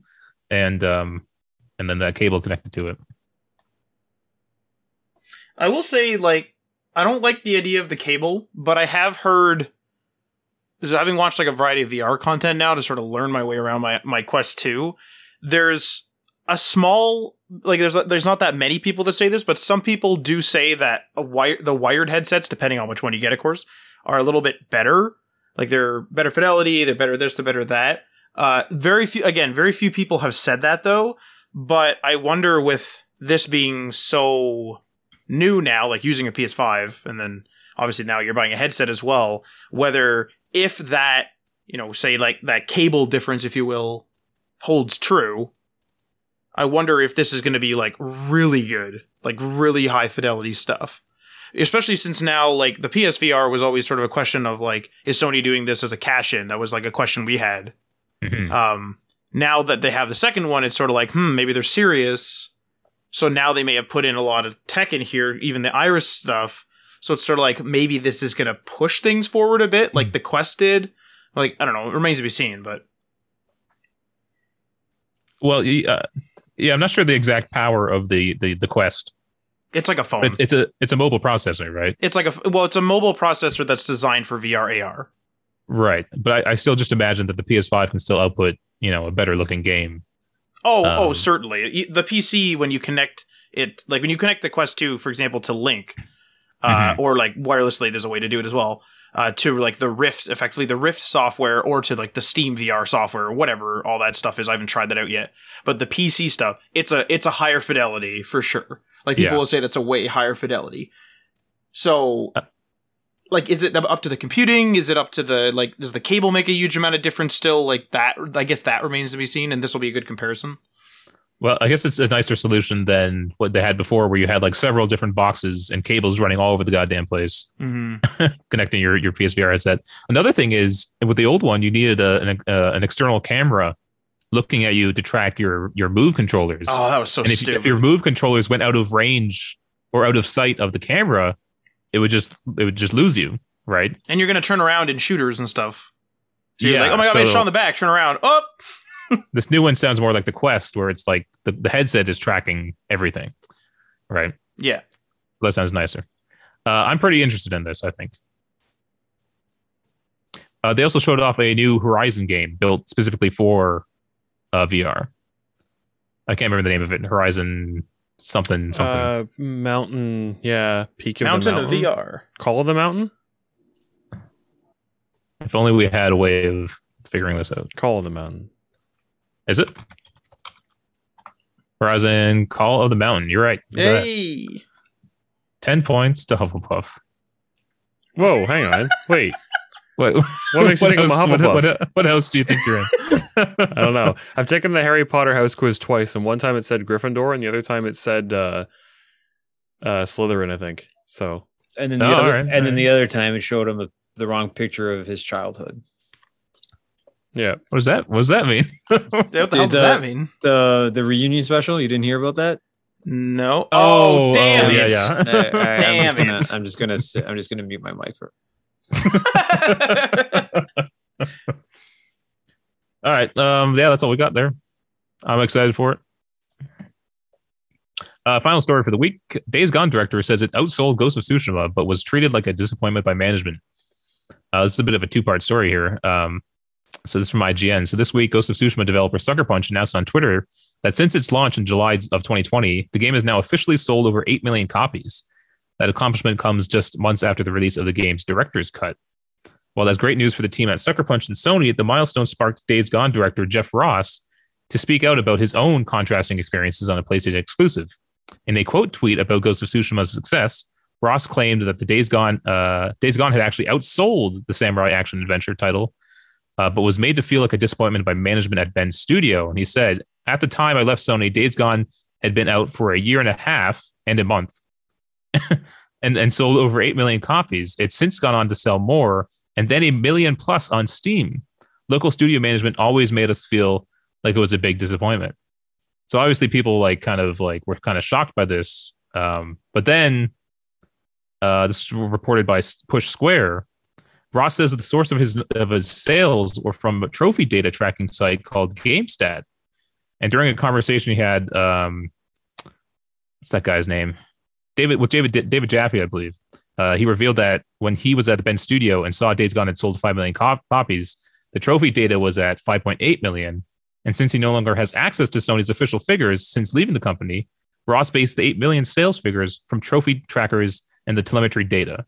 and um, and then that cable connected to it. I will say, like, I don't like the idea of the cable, but I have heard, having watched like a variety of VR content now to sort of learn my way around my my Quest Two. There's a small like there's there's not that many people that say this, but some people do say that a wire the wired headsets, depending on which one you get, of course, are a little bit better. Like they're better fidelity, they're better this, they're better that. Uh, very few, again, very few people have said that though. But I wonder with this being so new now, like using a PS5, and then obviously now you're buying a headset as well, whether if that, you know, say like that cable difference, if you will, holds true, I wonder if this is going to be like really good, like really high fidelity stuff. Especially since now, like the PSVR was always sort of a question of like, is Sony doing this as a cash in? That was like a question we had. Mhm. Um, now that they have the second one, it's sort of like, hmm, maybe they're serious. So now they may have put in a lot of tech in here, even the Iris stuff. So it's sort of like maybe this is going to push things forward a bit, like the Quest did. Like I don't know, it remains to be seen, but Well, uh, yeah, I'm not sure the exact power of the the, the Quest. it's like a phone. It's, it's a it's a mobile processor, right? It's like a well, it's a mobile processor that's designed for VR AR. Right, but I, I still just imagine that the PS5 can still output you know a better looking game. Oh, oh, Um, certainly. The PC when you connect it, like when you connect the Quest 2, for example, to Link, uh, or like wirelessly, there's a way to do it as well. Uh, to like the Rift, effectively the Rift software, or to like the Steam VR software, or whatever all that stuff is. I haven't tried that out yet, but the PC stuff, it's a it's a higher fidelity for sure. Like people Yeah. will say that's a way higher fidelity. So, Uh, like, is it up to the computing? Is it up to the like? Does the cable make a huge amount of difference still? Like that, I guess that remains to be seen, and this will be a good comparison. Well, I guess it's a nicer solution than what they had before, where you had like several different boxes and cables running all over the goddamn place, Mm-hmm. connecting your your PSVR headset. Another thing is with the old one, you needed a, an uh, an external camera looking at you to track your your move controllers. Oh, that was so and if, stupid. if your move controllers went out of range or out of sight of the camera, it would just it would just lose you, right? and you're gonna turn around in shooters and stuff. So you're Yeah, like, oh my god, so- I shot in the back. Turn around. Up. This new one sounds more like the Quest, where it's like the, the headset is tracking everything, right? Yeah. That sounds nicer. Uh, I'm pretty interested in this. I think. Uh, they also showed off a new Horizon game built specifically for uh, VR. I can't remember the name of it. Horizon something something. Uh, mountain, yeah, peak of Mountain the of mountain. VR. Call of the mountain. if only we had a way of figuring this out. Call of the mountain. Is it Horizon Call of the Mountain? You're right. Look at that. Hey. Ten points to Hufflepuff. Whoa, hang on, wait. What, What makes you think I'm a else, what, what, what else do you think you're in? I don't know. I've taken the Harry Potter house quiz twice, and one time it said Gryffindor, and the other time it said uh, uh, Slytherin. I think so. And then the Oh, other, alright, and then alright. the other time it showed him a, the wrong picture of his childhood. Yeah, What does that? What does that mean? What the hell Did, does uh, that mean? The the reunion special. You didn't hear about that? No. Oh, damn oh, it. yeah, yeah. All right, I'm just Damn gonna it. I'm just gonna I'm just gonna mute my mic for. All right. Um, yeah, that's all we got there. I'm excited for it. Uh, final story for the week. Days Gone director says it outsold Ghost of Tsushima, but was treated like a disappointment by management. Uh, this is a bit of a two part story here. Um, so this is from IGN. So this week, Ghost of Tsushima developer Sucker Punch announced on Twitter that since its launch in July of 2020, the game has now officially sold over 8 million copies. That accomplishment comes just months after the release of the game's director's cut. While that's great news for the team at Sucker Punch and Sony, the milestone sparked Days Gone director Jeff Ross to speak out about his own contrasting experiences on a PlayStation exclusive. In a quote tweet about Ghost of Tsushima's success, Ross claimed that the Days Gone uh, Days Gone had actually outsold the samurai action adventure title, uh, but was made to feel like a disappointment by management at Bend's studio. And he said, "At the time I left Sony, Days Gone had been out for a year and a half and a month, and and sold over eight million copies. It's since gone on to sell more, and then a million plus on Steam. Local studio management always made us feel like it was a big disappointment. So obviously, people like kind of like were kind of shocked by this. Um, but then, uh, this was reported by Push Square. Ross says that the source of his of his sales were from a trophy data tracking site called GameStat. And during a conversation he had, um, what's that guy's name? David with David David Jaffe, I believe. Uh, he revealed that when he was at the Bend Studio and saw Days Gone had sold five million cop- copies, the trophy data was at 5.8 million. And since he no longer has access to Sony's official figures since leaving the company, Ross based the 8 million sales figures from trophy trackers and the telemetry data.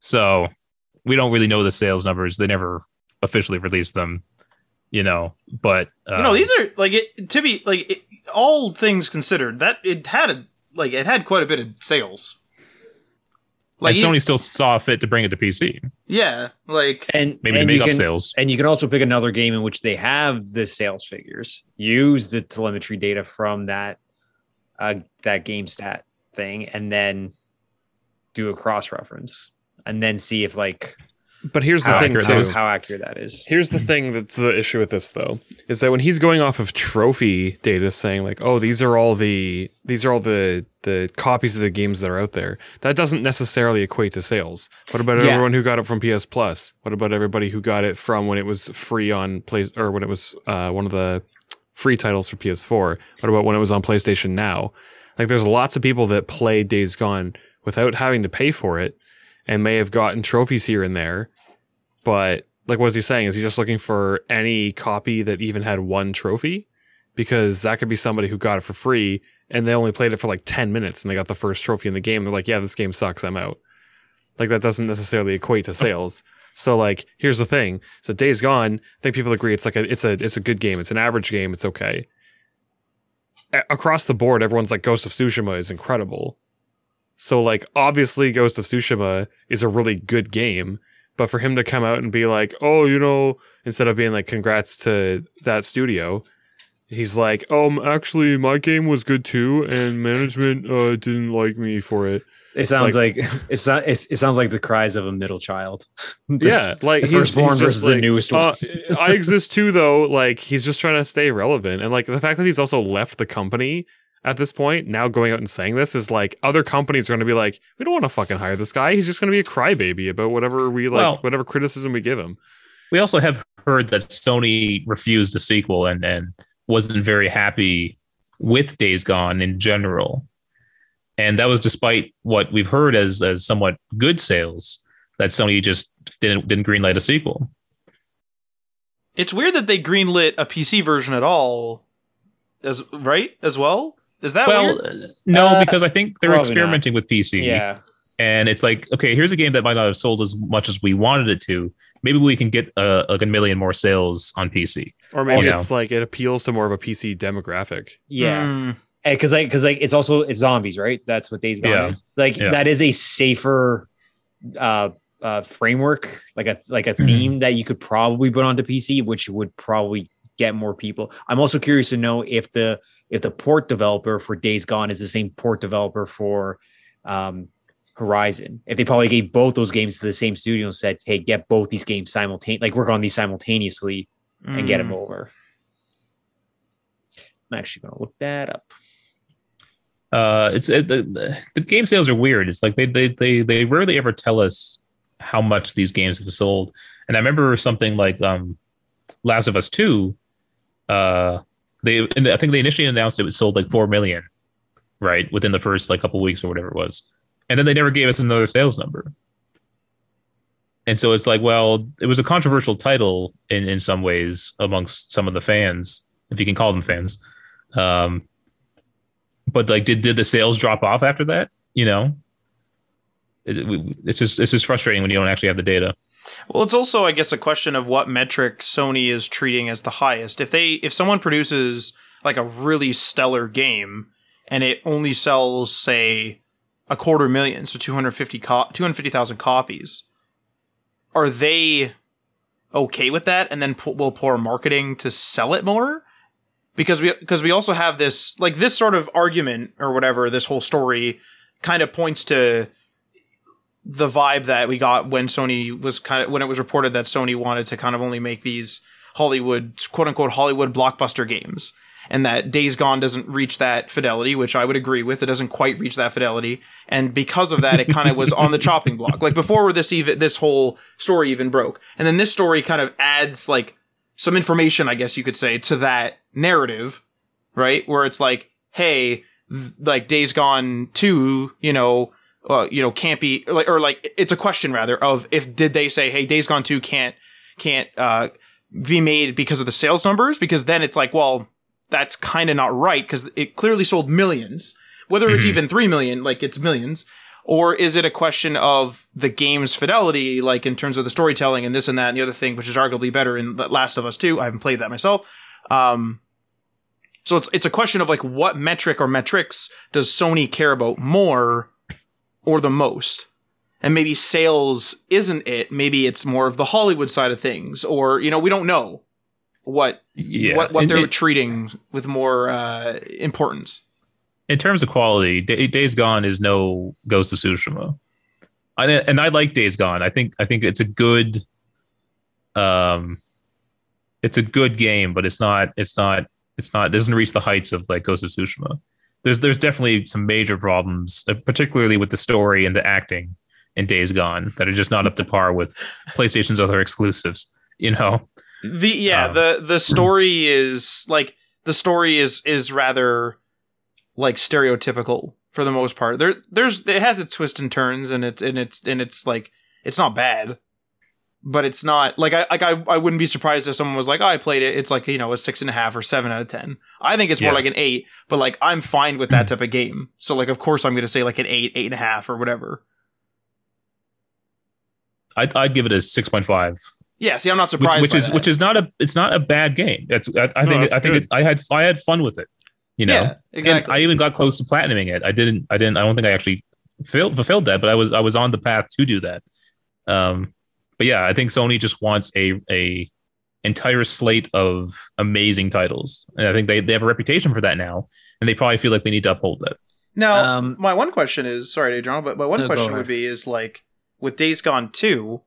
So we don't really know the sales numbers. They never officially released them, you know. But um, you know, these are like it to be like it, all things considered. That it had a like it had quite a bit of sales. like you- Sony still saw fit to bring it to PC, yeah, like And maybe and to make up can, sales. And you can also pick another game in which they have the sales figures, use the telemetry data from that uh, that game stat thing, and then do a cross reference, and then see if like But here's the how, thing accurate too. how accurate that is. Here's the thing that's the issue with this though is that when he's going off of trophy data saying like oh these are all the these are all the the copies of the games that are out there that doesn't necessarily equate to sales. What about Yeah. everyone who got it from PS Plus? What about everybody who got it from when it was free on play or when it was uh, one of the free titles for PS4? What about when it was on PlayStation Now? Like there's lots of people that play Days Gone without having to pay for it and may have gotten trophies here and there but like what is he saying? Is he just looking for any copy that even had one trophy? Because that could be somebody who got it for free and they only played it for like 10 minutes and they got the first trophy in the game they're like yeah this game sucks i'm out. Like that doesn't necessarily equate to sales. So like here's the thing. So days gone i think people agree it's like a it's a it's a good game. It's an average game. It's okay. A- across the board everyone's like ghost of tsushima is incredible so like obviously Ghost of Tsushima is a really good game, but for him to come out and be like, "Oh, you know," instead of being like congrats to that studio, he's like, "Um, actually my game was good too and management uh didn't like me for it." It sounds like, it's not. It's, it sounds like the cries of a middle child. Yeah, like the he's, firstborn he's versus just the newest uh, I exist too though, like he's just trying to stay relevant and like the fact that he's also left the company at this point, now going out and saying this is like other companies are going to be like, we don't want to fucking hire this guy. He's just going to be a crybaby about whatever we like, Well- whatever criticism we give him. We also have heard that Sony refused a sequel and and wasn't very happy with Days Gone in general, and that was despite what we've heard as as somewhat good sales. That Sony just didn't didn't greenlight a sequel. it's weird that they greenlit a PC version at all, as right as well. Is that well, weird? no, Uh, because I think they're probably experimenting with PC. yeah, and it's like okay here's a game that might not have sold as much as we wanted it to maybe we can get uh, like a million more sales on pc Or maybe Also- it's like it appeals to more of a PC demographic. yeah. Hmm. because like because like it's also it's zombies right that's what days gone Yeah. is like Yeah. that is a safer uh uh framework like a like a Mm-hmm. theme that you could probably put onto pc which would probably get more people i'm also curious to know if the if the port developer for days gone is the same port developer for um horizon if they probably gave both those games to the same studio and said hey get both these games simultaneously like work on these simultaneously and get them over. I'm actually gonna look that up. Uh it's it, the, the, the game sales are weird. It's like they, they they they rarely ever tell us how much these games have sold. And i remember something like um last of us 2 uh they and i think they initially announced it was sold like 4 million right within the first like couple weeks or whatever it was. And then they never gave us another sales number. And so it's like well it was a controversial title in in some ways amongst some of the fans if you can call them fans. Um but like did did the sales drop off after that? You know? It- it's just it's just frustrating when you don't actually have the data Well, it's also, I guess, a question of what metric Sony is treating as the highest. If they, if someone produces like a really stellar game and it only sells, say, a quarter million, so 250 co- 250,000 copies, are they okay with that? And then pu- will pour marketing to sell it more? Because we, because we also have this, like this sort of argument or whatever, this whole story kind of points to the vibe that we got when Sony was kind of when it was reported that Sony wanted to kind of only make these Hollywood quote unquote Hollywood blockbuster games and that Days Gone doesn't reach that fidelity, which I would agree with. It doesn't quite reach that fidelity, and because of that, it kind of was on the chopping block. Like before this even this whole story even broke, and then this story kind of adds like some information, I guess you could say, to that narrative, right? Where it's like, hey, th- like Days Gone two, you know, uh, you know, can't be like, or like, it's a question rather of if did they say, hey, Days Gone two can't can't uh, be made because of the sales numbers? Because then it's like, well, that's kind of not right because it clearly sold millions. Whether it's Mhm. even three million, like it's millions, Or is it a question of the game's fidelity, like in terms of the storytelling and this and that and the other thing, which is arguably better in The Last of Us 2? I haven't played that myself. Um, so it's it's a question of like what metric or metrics does Sony care about more or the most? And maybe sales isn't it. Maybe it's more of the Hollywood side of things, or you know, we don't know what Yeah. what what And they're it- treating with more uh, importance. in terms of quality, Day- Days Gone is no Ghost of Tsushima. I, and I like Days Gone. I think I think it's a good, um, it's a good game, but it's not it's not it's not it doesn't reach the heights of like Ghost of Tsushima. There's there's definitely some major problems, uh, particularly with the story and the acting in Days Gone that are just not up to par with PlayStation's other exclusives. You know, The yeah, Um, the the story is like the story is is rather like stereotypical for the most part. There there's it has its twists and turns and it's and it's and it's like it's not bad. But it's not like I like I, I wouldn't be surprised if someone was like, oh, I played it. It's like, you know, a six and a half or seven out of ten. I think it's more like an eight, but like I'm fine with that type of game. So like of course I'm gonna say like an eight, eight and a half or whatever. I'd, I'd give it a six point five Yeah, see, I'm not surprised. which by is that. which is not a it's not a bad game. It's I, I No, think that's I think it, I had I had fun with it. You know, yeah, And exactly. I even got close to platinuming it. I didn't. I didn't. I don't think I actually failed, fulfilled that, but I was. I was on the path to do that. Um, but yeah, I think Sony just wants a a entire slate of amazing titles, and I think they, they have a reputation for that now, and they probably feel like they need to uphold that. Now, Um, my one question is sorry to drama, but my one No, question would be is like with Days Gone 2,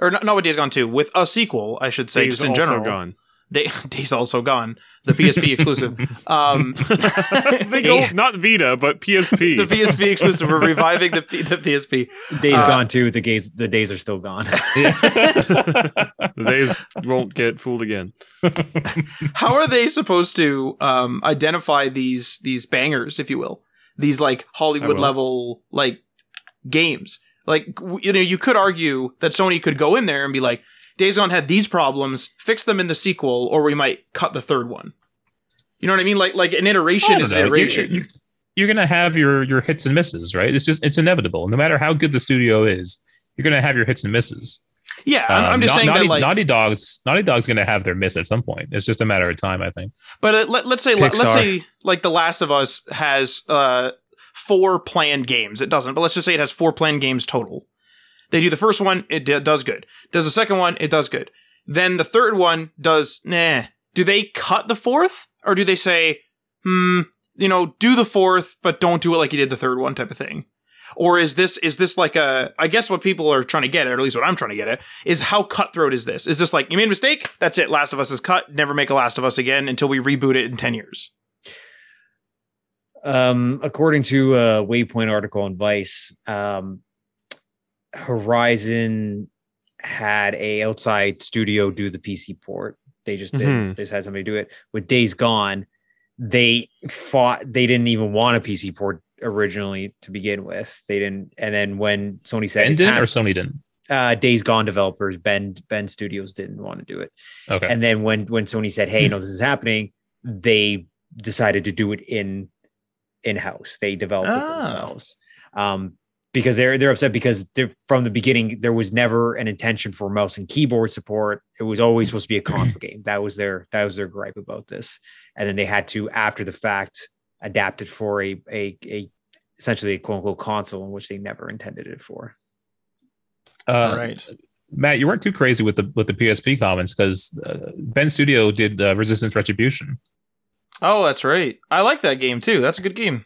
or not, not with Days Gone 2, with a sequel, I should say, Days just in also general. gone. Day, Days Also Gone, the PSP exclusive. Um, they go not Vita, but PSP. the PSP exclusive. We're reviving the, P- the PSP. Days Uh, gone too. The days the days are still gone. the days won't get fooled again. How are they supposed to um, identify these these bangers, if you will, these like Hollywood level like games? Like w- you know, you could argue that Sony could go in there and be like, Days Gone had these problems, fix them in the sequel, or we might cut the third one. You know what I mean? Like like an iteration is don't an know. You- iteration. you- You're gonna have your your hits and misses, right? It's just it's inevitable. No matter how good the studio is, you're gonna have your hits and misses. yeah, I'm, I'm Um, just Na- saying Naughty, that like, Naughty Dog's Naughty Dog's gonna have their miss at some point. It's just a matter of time, I think. But uh, let, let's say us Pixar. say like The Last of Us has uh four planned games. It doesn't, but let's just say it has four planned games total. They do the first one, it d- does good. Does the second one, it does good. Then the third one does nah. Do they cut the fourth, or do they say, hmm, you know, do the fourth, but don't do it like you did the third one, type of thing? Or is this is this like a? I guess what people are trying to get at, or at least what I'm trying to get at, is how cutthroat is this? Is this like you made a mistake? That's it. Last of Us is cut. Never make a Last of Us again until we reboot it in ten years. Um, according to a Waypoint article on Vice, um, Horizon had a outside studio do the PC port. They just did. Mhm. They just had somebody do it. With Days Gone, they fought. They didn't even want a PC port originally to begin with. They didn't. And then when Sony said Bend didn't or Sony didn't. uh, Days Gone developers, Bend Bend Studios didn't want to do it. Okay. And then when when Sony said, "Hey, no, this is happening," they decided to do it in in house. They developed it Oh. themselves um, because they're they're upset because they're, from the beginning there was never an intention for mouse and keyboard support. It was always supposed to be a console game. That was their that was their gripe about this. And then they had to after the fact adapt it for a a, a essentially a quote unquote console in which they never intended it for. Uh, right. Matt, you weren't too crazy with the with the PSP comments because uh, Bend Studio did uh, Resistance Retribution. Oh, that's right. I like that game too. That's a good game.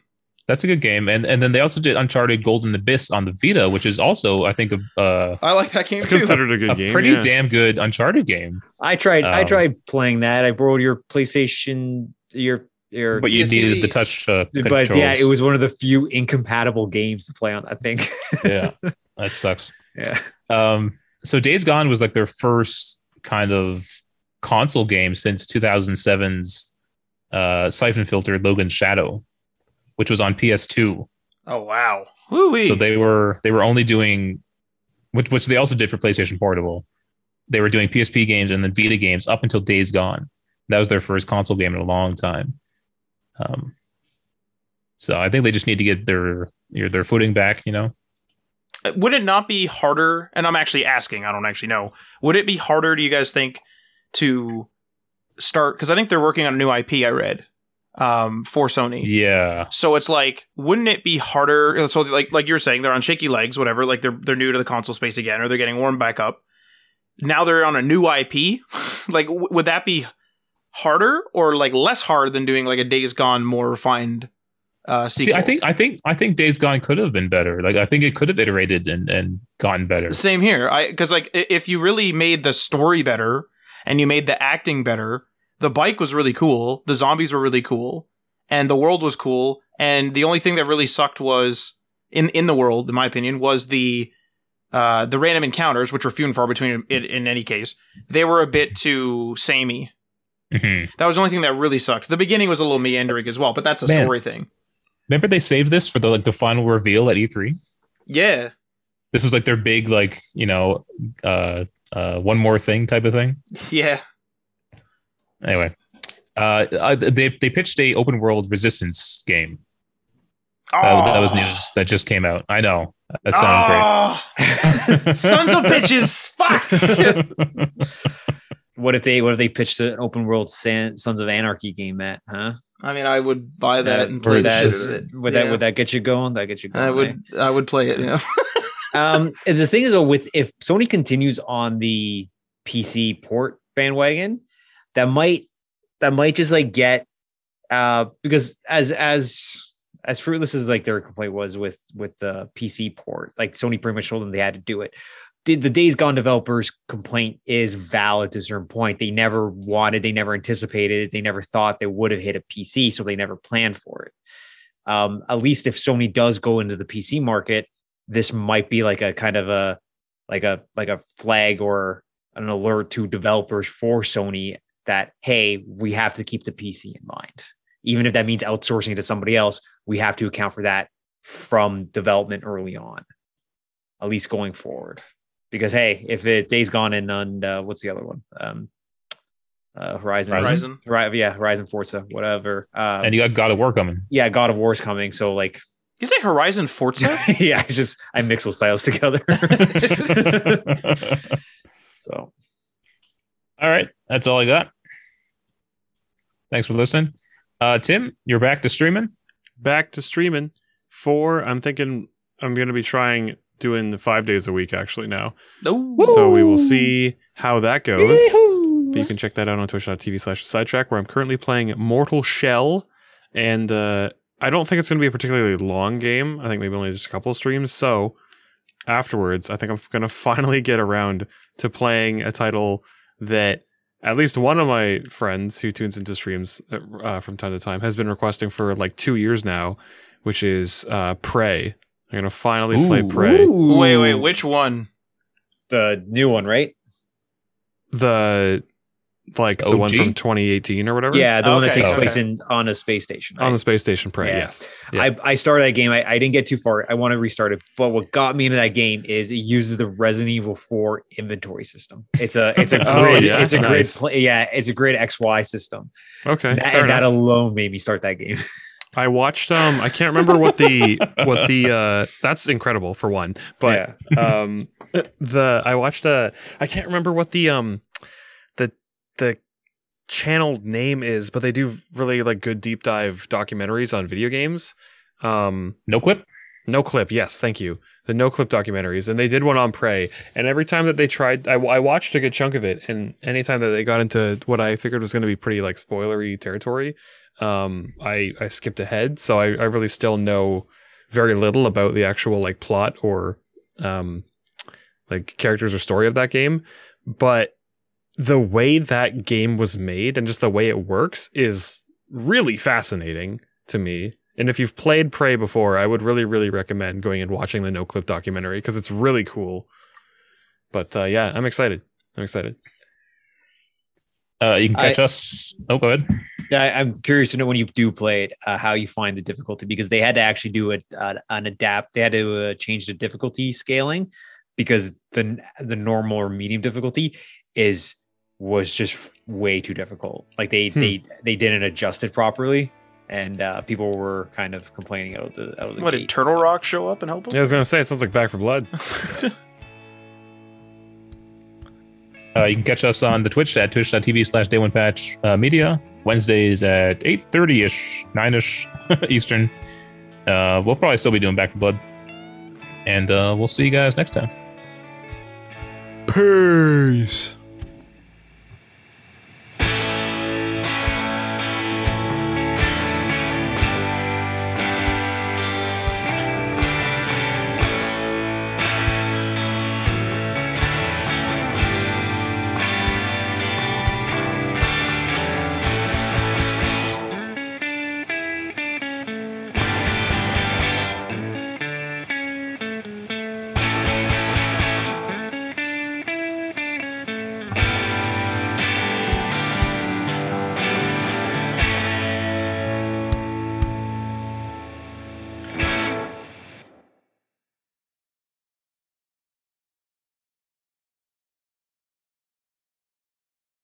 That's a good game, and and then they also did Uncharted Golden Abyss on the Vita, which is also I think a uh, I like that game It's too. considered a good a game. pretty yeah. damn good Uncharted game. I tried. I Um, tried playing that. I borrowed your PlayStation. Your your. But you PSP. needed the touch. Uh, but controls. yeah, it was one of the few incompatible games to play on. I think. yeah, that sucks. yeah. Um, so Days Gone was like their first kind of console game since 2007's uh, Siphon Filter Logan's Shadow, which was on PS2. Oh wow. Woo So they were they were only doing, which which they also did for PlayStation Portable. They were doing PSP games and then Vita games up until Days Gone. That was their first console game in a long time. Um, So I think they just need to get their their, their footing back. You know, Would it not be harder? And I'm actually asking. I don't actually know. Would it be harder? Do you guys think to start? Because I think they're working on a new IP. I read um, for Sony. yeah. So it's like, wouldn't it be harder? So like like you're saying, they're on shaky legs, whatever. Like they're they're new to the console space again, or they're getting warmed back up. Now they're on a new IP. like, w- would that be harder or like less hard than doing like a Days Gone more refined uh, See. I think I think I think Days Gone could have been better. Like I think it could have iterated and and gotten better. Same here. I because like if you really made the story better and you made the acting better, the bike was really cool, the zombies were really cool, and the world was cool. And the only thing that really sucked was in in the world, in my opinion, was the uh, the random encounters, which were few and far between. In, in any case, they were a bit too samey. Mhm. That was the only thing that really sucked. The beginning was a little meandering as well, but that's a Man. story thing. Remember they saved this for the like the final reveal at E3. Yeah, This was like their big like you know uh uh one more thing type of thing. yeah. Anyway, uh, they they pitched a open world resistance game. That, that was Oh. news that just came out. I know that sounded Oh, sons of bitches! Fuck. What if they what if they pitched an open world San, Sons of Anarchy game, Matt? Huh? I mean, I would buy that and play that, shit it. would Yeah. that would that get you going? That get you going. I eh? would, I would play it. Yeah. um and the thing is though with if sony continues on the pc port bandwagon that might that might just like get uh because as as as fruitless as like their complaint was with with the pc port like sony pretty much told them they had to do it. The, the days gone developers complaint is valid to a certain point. They never wanted they never anticipated it. They never thought they would have hit a pc so they never planned for it. Um at least if sony does go into the pc market this might be like a kind of a like a like a flag or an alert to developers for Sony that hey, we have to keep the PC in mind. Even if that means outsourcing it to somebody else, we have to account for that from development early on. At least going forward. Because hey, if it Days Gone and on uh, what's the other one? Um uh Horizon. Horizon? Horizon. Right, yeah, Horizon Forza, whatever. Um, and you got God of War coming. yeah, God of War's coming. So like You say Horizon Forza? yeah, I just I mix those styles together. so all right, that's all I got. Thanks for listening. Uh, Tim, you're back to streaming. Back to streaming. Four. I'm thinking I'm going to be trying doing the five days a week actually now. No. So we will see how that goes. But you can check that out on twitch.tv slash sidetrack where I'm currently playing Mortal Shell. And uh, I don't think it's going to be a particularly long game. I think maybe only just a couple of streams. So afterwards, I think I'm going to finally get around to playing a title that at least one of my friends who tunes into streams uh, from time to time has been requesting for like two years now, which is uh, Prey. I'm going to finally play Ooh. Prey. Wait, wait. Which one? the new one, right? The like the one from 2018 or whatever. Yeah, the one that Okay, takes okay. place in on a space station. On the space station Prey, Yeah. yes. Yeah. I, I started that game. I, I didn't get too far. I want to restart it. But what got me into that game is it uses the Resident Evil 4 inventory system. It's a it's a grid. Oh, yeah? It's a grid. Nice. Play, yeah, it's a grid XY system. okay. That, and that alone made me start that game. I watched um I can't remember what the what the uh that's incredible for one. But um the I watched uh I can't remember what the um the channel name is, but they do really like good deep dive documentaries on video games. Um Noclip. no clip, yes, thank you. The Noclip documentaries, and they did one on Prey. And every time that they tried, I, I watched a good chunk of it. And anytime that they got into what I figured was going to be pretty like spoilery territory, um, I I skipped ahead. So I, I really still know very little about the actual like plot or um like characters or story of that game. But the way that game was made and just the way it works is really fascinating to me. And if you've played Prey before, I would really, really recommend going and watching the Noclip documentary because it's really cool. But uh, yeah, I'm excited. I'm excited. Uh, you can I- catch us. Oh, go ahead. Yeah, I- I'm curious to know when you do play it, uh, how you find the difficulty because they had to actually do it uh, an adapt. They had to uh, change the difficulty scaling because the the normal or medium difficulty is was just way too difficult. Like they Hmm. they they didn't adjust it properly. and uh, people were kind of complaining out of the out of the What gate. did Turtle Rock show up and help him? Yeah, I was gonna say it sounds like Back 4 Blood. Uh, you can catch us on the Twitch at twitch.tv slash day one patch uh, media. Wednesdays at 8.30 ish, 9 ish Eastern. Uh, we'll probably still be doing Back 4 Blood. And uh, we'll see you guys next time. Peace.